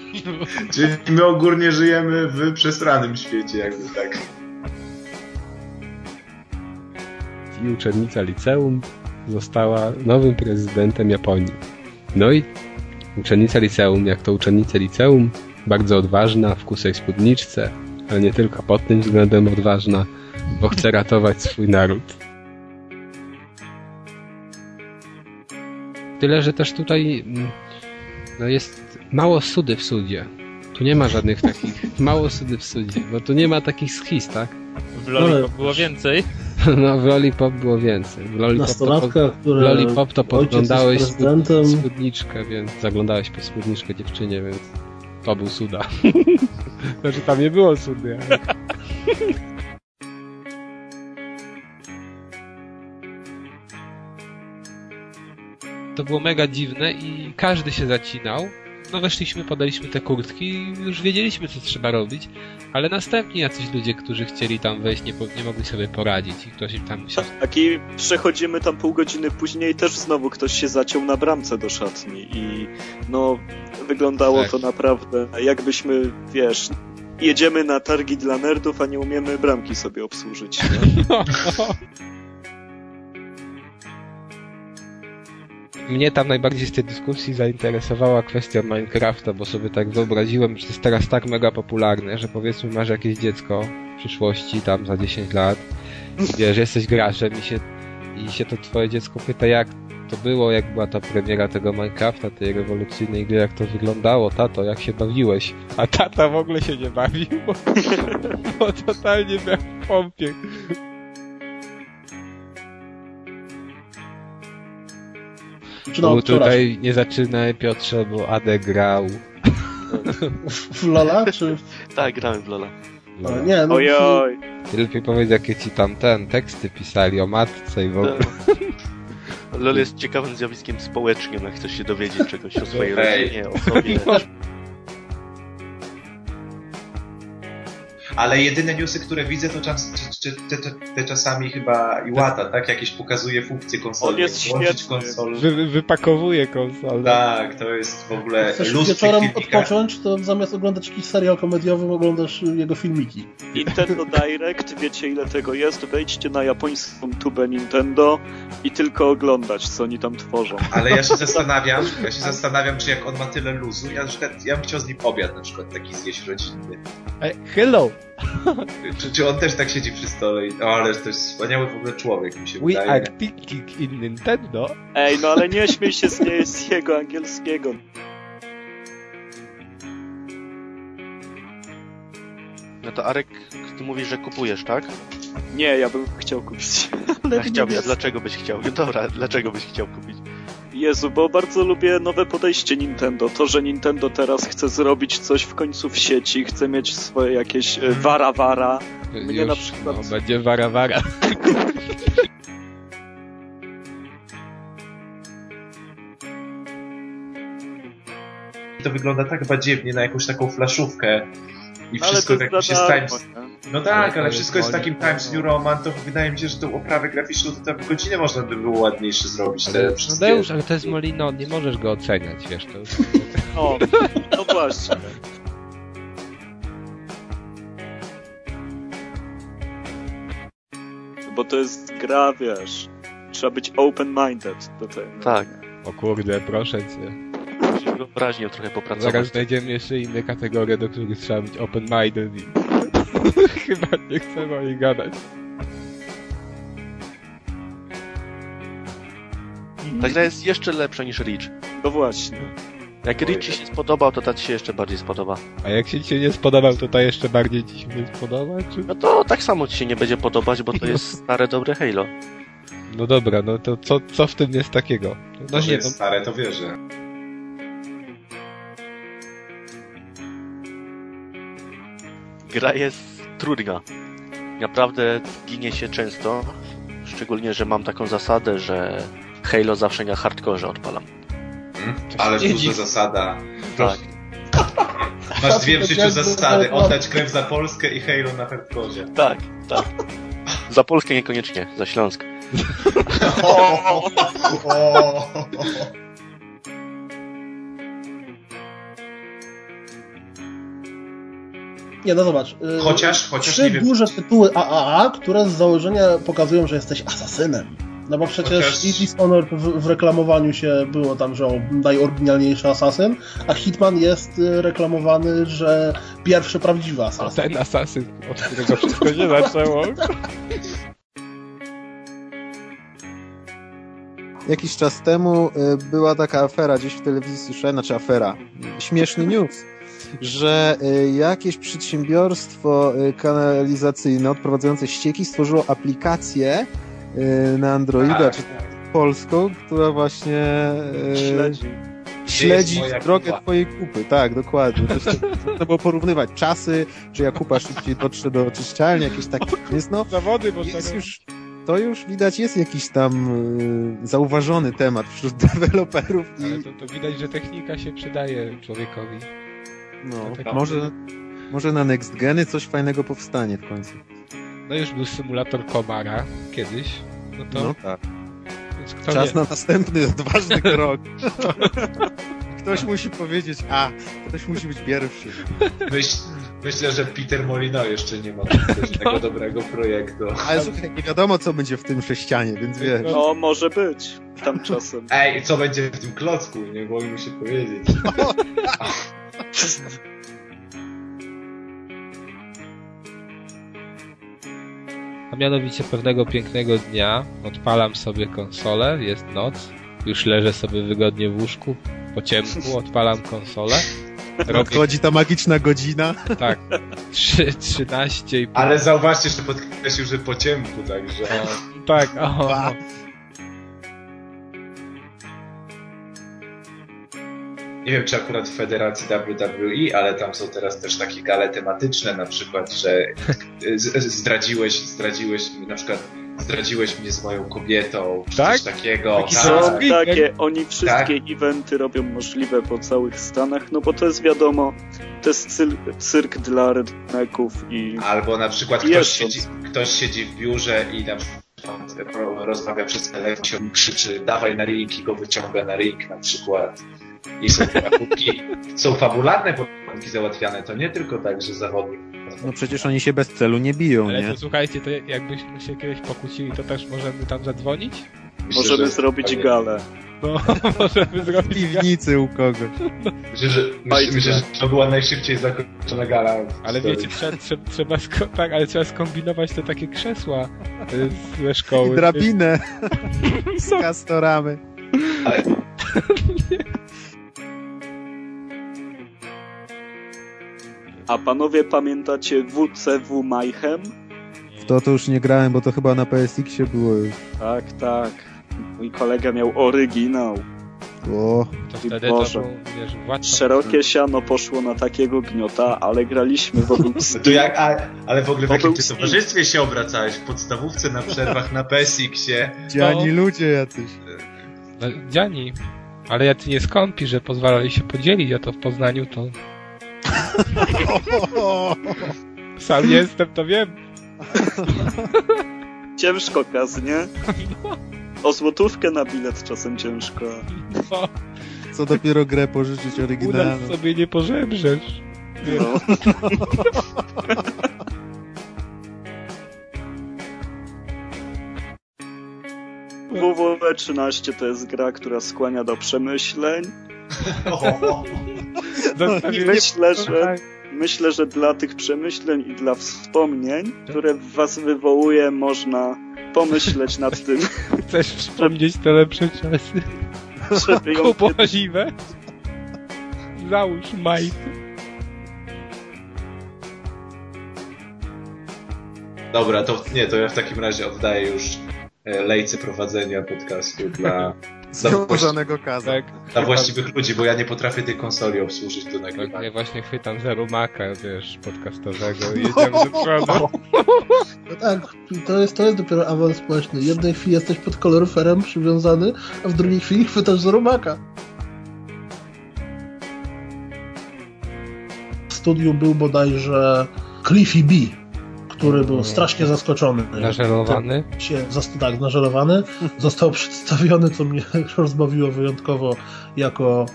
Czyli my ogólnie żyjemy w przesranym świecie, jakby tak. I uczennica liceum została nowym prezydentem Japonii. No i uczennica liceum, jak to uczennica liceum, bardzo odważna w kusej spódniczce, ale nie tylko pod tym względem odważna, bo chce ratować swój naród. Tyle, że też tutaj mm, no jest mało sudy w sudzie. Tu nie ma żadnych takich, mało sudy w sudzie, bo tu nie ma takich schis, tak? W Lollipop było więcej. No w Lollipop było więcej. W Lollipop to, które Lollipop to podglądałeś spódniczkę, więc zaglądałeś po spódniczkę dziewczynie, więc to był suda. znaczy tam nie było sudy, ale... To było mega dziwne i każdy się zacinał. No weszliśmy, podaliśmy te kurtki i już wiedzieliśmy, co trzeba robić, ale następni jacyś ludzie, którzy chcieli tam wejść, nie, po, nie mogli sobie poradzić i ktoś im tam musiał... Tak i przechodzimy tam pół godziny później też znowu ktoś się zaciął na bramce do szatni i no wyglądało Tak. to naprawdę jakbyśmy, wiesz, jedziemy na targi dla nerdów, a nie umiemy bramki sobie obsłużyć. Mnie tam najbardziej z tej dyskusji zainteresowała kwestia Minecrafta, bo sobie tak wyobraziłem, że to jest teraz tak mega popularne, że powiedzmy masz jakieś dziecko w przyszłości, tam za 10 lat, wiesz, jesteś graczem i się, i się to twoje dziecko pyta, jak to było, jak była ta premiera tego Minecrafta, tej rewolucyjnej gry, jak to wyglądało, tato, jak się bawiłeś? A tata w ogóle się nie bawił, bo, bo totalnie miał pompie. Czy no, tutaj nie zaczynaj Piotrze, bo Ade grał. W Lola, czy... Tak, grałem w Lola. No, nie, no, Ojoj. Ty lepiej powiedz, jakie ci tam ten teksty pisali o matce i w ogóle. LOL jest ciekawym zjawiskiem społecznym, jak chcesz się dowiedzieć czegoś o swojej Ej. rodzinie, o sobie. Ale jedyne newsy, które widzę, to czas, czy, czy, te, te, te czasami chyba Iwata, tak? Jakieś pokazuje funkcje konsoli. On jest włączyć świetny. konsolę. Wy, wypakowuje konsolę. Tak, to jest w ogóle Chcesz luz wieczorem odpocząć, to zamiast oglądać jakiś serial komediowy, oglądasz jego filmiki. Nintendo Direct, wiecie ile tego jest? Wejdźcie na japońską tubę Nintendo i tylko oglądać, co oni tam tworzą. Ale ja się zastanawiam, ja się zastanawiam, czy jak on ma tyle luzu, ja, na przykład, ja bym chciał z nim obiad na przykład taki zjeść rodzinny. Hello! Czy, czy on też tak siedzi przy stole o, ale to jest wspaniały w ogóle człowiek, mi się We wydaje. are thinking in Nintendo. Ej, no ale nie śmiej się z, nie, z jego angielskiego. No to Arek, ty mówisz, że kupujesz, tak? Nie, ja bym chciał kupić. Ale Ja chciałbym, nie a dlaczego byś chciał? No dobra, dlaczego byś chciał kupić? Jezu, bo bardzo lubię nowe podejście Nintendo. To, że Nintendo teraz chce zrobić coś w końcu w sieci, chce mieć swoje jakieś e, wara-wara. Mnie Już, na przykład... no, będzie wara-wara. To wygląda tak badziewnie na jakąś taką flaszówkę i Ale wszystko tak jest się za Times... No Ale tak, ale jest wszystko jest takim Times New Roman, to wydaje mi się, że tą oprawę graficzną to tam w godzinę można by było ładniejsze zrobić. Te Ale, wszystkie... no Deusz, ale to jest Molino, nie możesz go oceniać, wiesz, to jest... O, no właśnie. Bo to jest gra, wiesz. Trzeba być open-minded do tego. Tak. O kurde, proszę cię. Musisz wyobraźnią trochę popracować. Zaraz znajdziemy jeszcze inne kategorie, do których trzeba być open-minded i... Chyba nie chcemy o nich gadać. Ta gra jest jeszcze lepsza niż Reach. No właśnie. Jak Reach ci się spodobał, to ta ci się jeszcze bardziej spodoba. A jak się ci nie spodobał, to ta jeszcze bardziej ci się nie spodoba, czy... No to tak samo ci się nie będzie podobać, bo to jest stare, dobre Halo. No dobra, no to co, co w tym jest takiego? No nie, jest no, stare, to wierzę. Gra jest trudna. Naprawdę ginie się często. Szczególnie, że mam taką zasadę, że Halo zawsze na hardkorze odpalam. Hmm? Ale duża zasada. Tak. Masz dwie w życiu zasady. Oddać krew za Polskę i Halo na hardkorze. Tak, tak. Za Polskę niekoniecznie, za Śląsk. Nie, no zobacz. y, Chociaż- chociaż Trzy nie wiem- duże tytuły AAA, które z założenia pokazują, że jesteś asasynem. No bo przecież Chociaż- i Dishonored w, w reklamowaniu się było tam, że o, najoryginalniejszy asasyn, a Hitman jest y, reklamowany, że pierwszy prawdziwy a asasyn. ten asasyn, od którego wszystko się zaczęło. Jakiś czas temu y, była taka afera, gdzieś w telewizji słyszałem, znaczy afera, śmieszny news, że y, jakieś przedsiębiorstwo y, kanalizacyjne odprowadzające ścieki stworzyło aplikację y, na Androida, Tak. czy polską, która właśnie Śledzi. śledzi jest drogę kupa? twojej kupy. Tak, dokładnie. Jest- Można było porównywać czasy, czy jak kupa szybciej dotrze do oczyszczalni, jakieś takie. Więc no, Zawody można jest już, to już widać jest jakiś tam y, zauważony temat wśród deweloperów i Ale to, to widać, że technika się przydaje człowiekowi. No, tak- może, może na next geny coś fajnego powstanie w końcu. No już był symulator komara kiedyś. No to No tak. Czas wie. na następny odważny krok. Ktoś musi powiedzieć A, ktoś musi być pierwszy. Myśl, myślę, że Peter Molino jeszcze nie ma tego dobrego projektu. Ale słuchaj, nie wiadomo co będzie w tym sześcianie, więc wiesz. No, może być. Tam czasem. Ej, co będzie w tym klocku? Nie mogli mu się powiedzieć. A mianowicie pewnego pięknego dnia odpalam sobie konsolę, jest noc, już leżę sobie wygodnie w łóżku, po ciemku, odpalam konsolę. Nadchodzi ta magiczna godzina. Tak, trzy- 13 i pół. Ale zauważcie, że podkreślił, że po ciemku, także... Tak, o. Nie wiem, czy akurat w Federacji WWE, ale tam są teraz też takie gale tematyczne, na przykład, że z- zdradziłeś, zdradziłeś, na przykład zdradziłeś mnie z moją kobietą, czy Tak? coś takiego. Taki Tak. Takie, oni wszystkie eventy robią możliwe po całych Stanach, no bo to jest wiadomo, to jest cyl, cyrk dla redneków i... Albo na przykład ktoś siedzi, ktoś siedzi w biurze i na przykład rozmawia przez telefon i krzyczy dawaj na ring i go wyciąga na ring na przykład. I są są fabularne podrobki załatwiane, to nie tylko tak, że zawodnik No przecież oni się bez celu nie biją, Ale nie? to słuchajcie, to jakbyśmy się kiedyś pokłócili, to też możemy tam zadzwonić? Myślę, Możemy że- zrobić galę. No, możemy W zrobić piwnicy u kogoś. Myślę, że, myślę, myślę, że to była najszybciej zakończona gala. w Ale wiecie, trzeba, trzeba, trzeba sko- tak, ale trzeba skombinować te takie krzesła y, ze szkoły. I drabinę z kastoramy. Ale A panowie pamiętacie WCW Mayhem? W to to już nie grałem, bo to chyba na PSX-ie było już. Tak, tak. Mój kolega miał oryginał. O, To wtedy to Boże. był, wiesz, władca... Szerokie siano poszło na takiego gniota, ale graliśmy w ogóle To jak, a, ale w ogóle w To jakim ty towarzystwie się obracałeś? W podstawówce na przerwach na PSX-ie. dziani ludzie jacyś. No, Dziani. Ale ja ty nie skąpi, że pozwalali się podzielić, a to w Poznaniu to... Sam jestem, to wiem. Ciężko kaz, nie? O złotówkę na bilet czasem ciężko. No, Co dopiero grę pożyczyć oryginalną. sobie nie pożebrzesz. No. WWE 13 to jest gra, która skłania do przemyśleń. I myślę, że, myślę, że dla tych przemyśleń i dla wspomnień, które w was wywołuje, można pomyśleć nad tym, Chcesz wspomnieć te lepsze czasy? żeby ją Kupoziwe? Załóż majty. Dobra, to nie, to ja w takim razie oddaję już lejce prowadzenia podcastu dla, Związanego kaza. Tak. dla właściwych ludzi, bo ja nie potrafię tej konsoli obsłużyć do Tak, nagrywania. ja właśnie chwytam za rumaka, wiesz, podcastowego i jedziemy do przodu. No tak, to jest, to jest dopiero awans społeczny. W jednej chwili jesteś pod koloryferem przywiązany, a w drugiej chwili chwytasz za robaka. W studiu był bodajże Cliffy B, który był strasznie zaskoczony. Nażelowany? Się, tak, nażelowany. Został przedstawiony, co mnie rozbawiło wyjątkowo, jako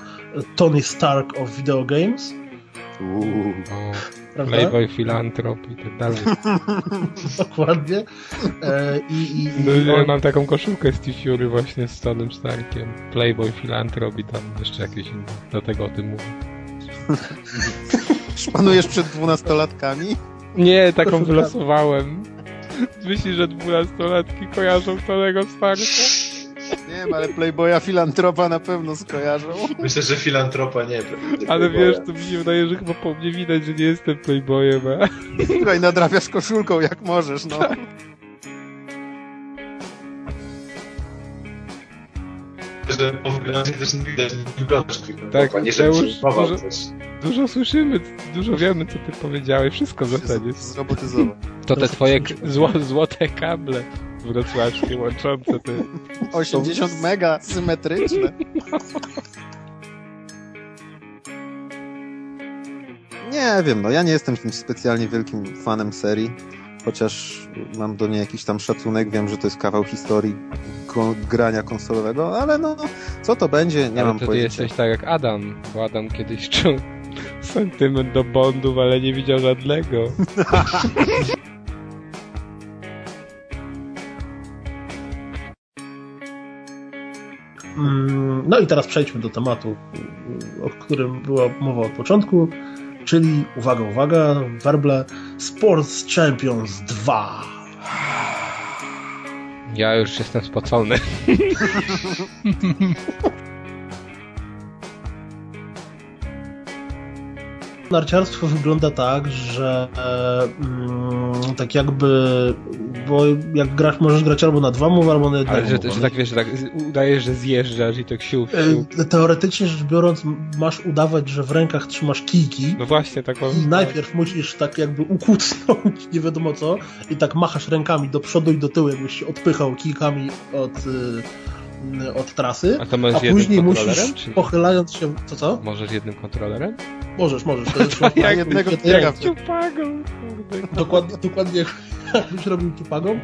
Tony Stark of Video Games. O, Prawda? Playboy, filantrop i tak dalej. Dokładnie. E, i, i, i No, ja on- mam taką koszulkę z Fury właśnie z Tonym Starkiem. Playboy, filantrop i tam jeszcze jakieś inne. Dlatego o tym mówię. Szpanujesz przed dwunastolatkami? Nie, taką wylosowałem. Myślisz, że dwunastolatki kojarzą Tonego Starka? Nie wiem, ale Playboya filantropa na pewno skojarzą. Myślę, że filantropa nie. nie Ale Playboya. wiesz, to mi się wydaje, że chyba po mnie widać, że nie jestem playboyem, a... Słuchaj, nadrabiasz koszulką jak możesz, no. Że po wyglądzie też nie widać, Tak, filantropa, nie żeby Mateusz, przyjmował dużo, dużo słyszymy, dużo wiemy, co ty powiedziałeś, wszystko w zasadzie. Zrobotyzował. To te twoje zło, złote kable wrocławskie łączące te... 80 mega symetryczne. Nie wiem, no ja nie jestem jakimś specjalnie wielkim fanem serii. Chociaż mam do niej jakiś tam szacunek, wiem, że to jest kawał historii ko- grania konsolowego, ale no, co to będzie, nie ale mam wtedy pojęcia. jesteś tak jak Adam, bo Adam kiedyś czuł sentyment do Bondów, ale nie widział żadnego. Mm, No i teraz przejdźmy do tematu, o którym była mowa od początku, czyli uwaga, uwaga, werble Sports Champions 2. Ja już jestem spocony. Narciarstwo wygląda tak, że mm, tak jakby, bo jak grasz, możesz grać albo na dwa mowy, albo na jednego Ale że, że tak wiesz, że tak udajesz, że zjeżdżasz i tak sił, sił. E, Teoretycznie rzecz biorąc, masz udawać, że w rękach trzymasz kijki. No właśnie, tak mam. I najpierw musisz tak jakby ukucnąć, nie wiadomo co, i tak machasz rękami do przodu i do tyłu, jakbyś się odpychał kijkami od, y, od trasy. A to a później musisz, czy- pochylając się, co co? Możesz jednym kontrolerem? Możesz, możesz. To jest Jak jednego jak ręce. ciupagą, kurde. Dokładnie, dokładnie jakbyś robił tupagą.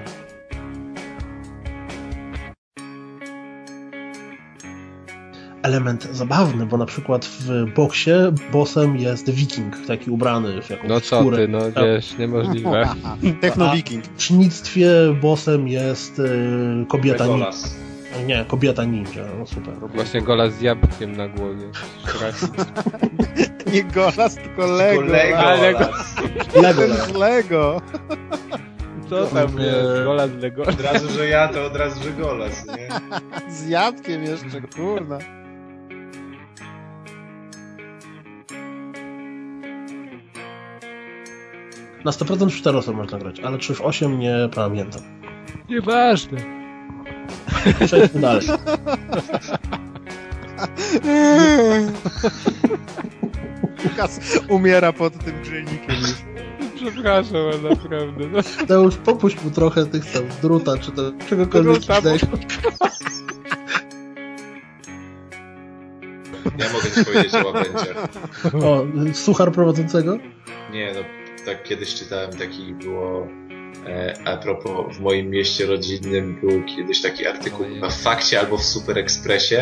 Element zabawny, bo na przykład w boksie bossem jest wiking, taki ubrany w jakąś No co skórę. ty, no wiesz, niemożliwe. Techno-wiking. W cznictwie bossem jest y, kobieta. Legolas. Nie, kobieta ninja, no super. Właśnie gola z jabłkiem na głowie. Nie Golas, tylko Lego. Lego. Lego. Lego. Co tam jest? Gola z Lego. Od razu, że ja, to od razu, że Golas, nie? Z jabłkiem jeszcze, kurna. Na 100% w 4 osoby można grać, ale czy w 8 nie pamiętam. Nieważne. Przejdźmy dalej. Lukas umiera pod tym grzejnikiem. Przepraszam, ale naprawdę. No. To już popuść mu trochę tych tam druta, czy to czegokolwiek Druta. Ja mogę ci powiedzieć o łabędziach. O, suchar prowadzącego? Nie, no tak kiedyś czytałem taki było a propos w moim mieście rodzinnym był kiedyś taki artykuł chyba w Fakcie albo w Super Expressie,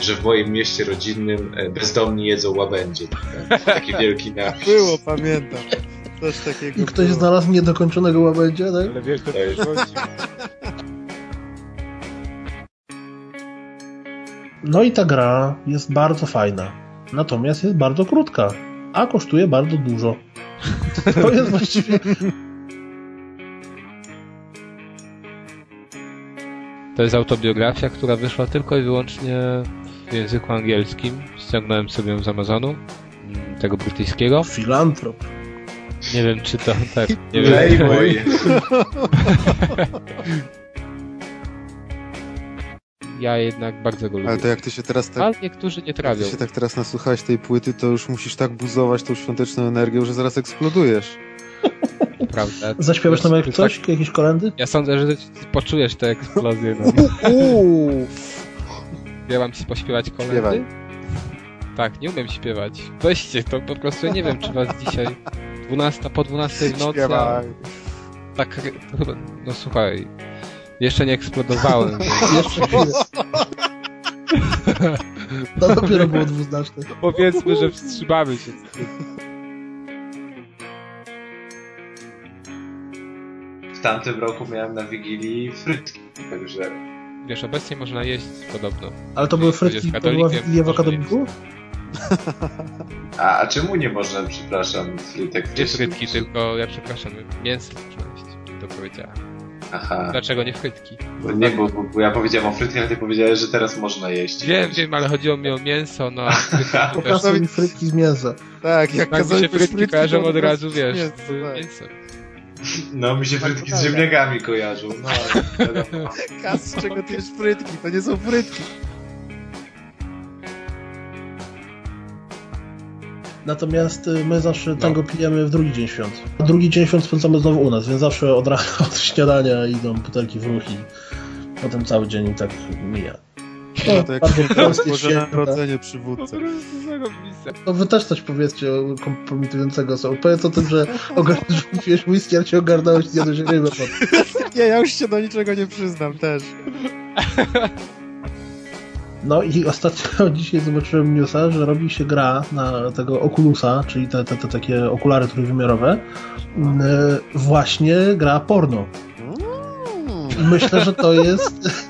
że w moim mieście rodzinnym e, bezdomni jedzą łabędzie. Taki, taki wielki napis. Było, pamiętam. Coś takiego I ktoś było. znalazł niedokończonego łabędzia, tak? Ale wiesz, to przychodzi. No i ta gra jest bardzo fajna. Natomiast jest bardzo krótka, a kosztuje bardzo dużo. To jest właściwie. To jest autobiografia, która wyszła tylko i wyłącznie w języku angielskim. Ściągnąłem sobie ją z Amazonu, mm, tego brytyjskiego. Filantrop. Nie wiem, czy to tak. Nie wiem. Playboy. Ja jednak bardzo go lubię. Ale to jak ty się teraz tak... Ale niektórzy nie Jak trawią. ty się tak teraz nasłuchałeś tej płyty, to już musisz tak buzować tą świąteczną energią, że zaraz eksplodujesz. Prawda? Zaśpiewasz nam jak Tak- coś? Jakieś kolendy? Ja sądzę, że ty poczujesz tę eksplozję. No. Uuu. Ja mam ci pośpiewać kolendy? Śpiewaj. Tak, nie umiem śpiewać. Weźcie, to po prostu ja nie wiem, czy was dzisiaj 12 po 12 w nocy. a. Tak, no słuchaj, jeszcze nie eksplodowałem. Jeszcze chwilę. To dopiero było dwuznaczne. Powiedzmy, że wstrzymamy się. W tamtym roku miałem na Wigilii frytki, także... Wiesz, obecnie można jeść podobno. Ale to były frytki, to była Wigilia w można akademiku? A, a czemu nie można, przepraszam, frytek Nie frytki, tylko, ja przepraszam, mięso można jeść. To powiedziałem. Aha. Dlaczego nie frytki? Bo nie, bo, bo, bo ja powiedziałem o frytkach, a ty powiedziałeś, że teraz można jeść. Wiem, wiem, ale chodziło mi o mięso, no. Pokazuj mi frytki z mięsa. Tak, jak Tak mi się frytki frytki, kojarzą od razu, z wiesz, mięsem, z tak. mięsem. No, mi się frytki z ziemniakami kojarzą. No. Kas, z czego ty jesz frytki? To nie są frytki. Natomiast y, my zawsze tango pijemy w drugi dzień świąt. A drugi dzień świąt spędzamy znowu u nas, więc zawsze od rana, od śniadania idą butelki w ruch i potem cały dzień tak mija. O, to jak Boże Narodzenie przywódcy. No wy też coś powiedzcie o kompromitującego są. Powiedz o tym, że wypiłeś whisky, a cię ogarnąłeś i zjadłeś rybę. Nie, ja już się do niczego nie przyznam też. No i ostatnio dzisiaj zobaczyłem newsa, że robi się gra na tego Oculusa, czyli te, te, te takie okulary trójwymiarowe. Yy, Właśnie gra porno. I myślę, że to jest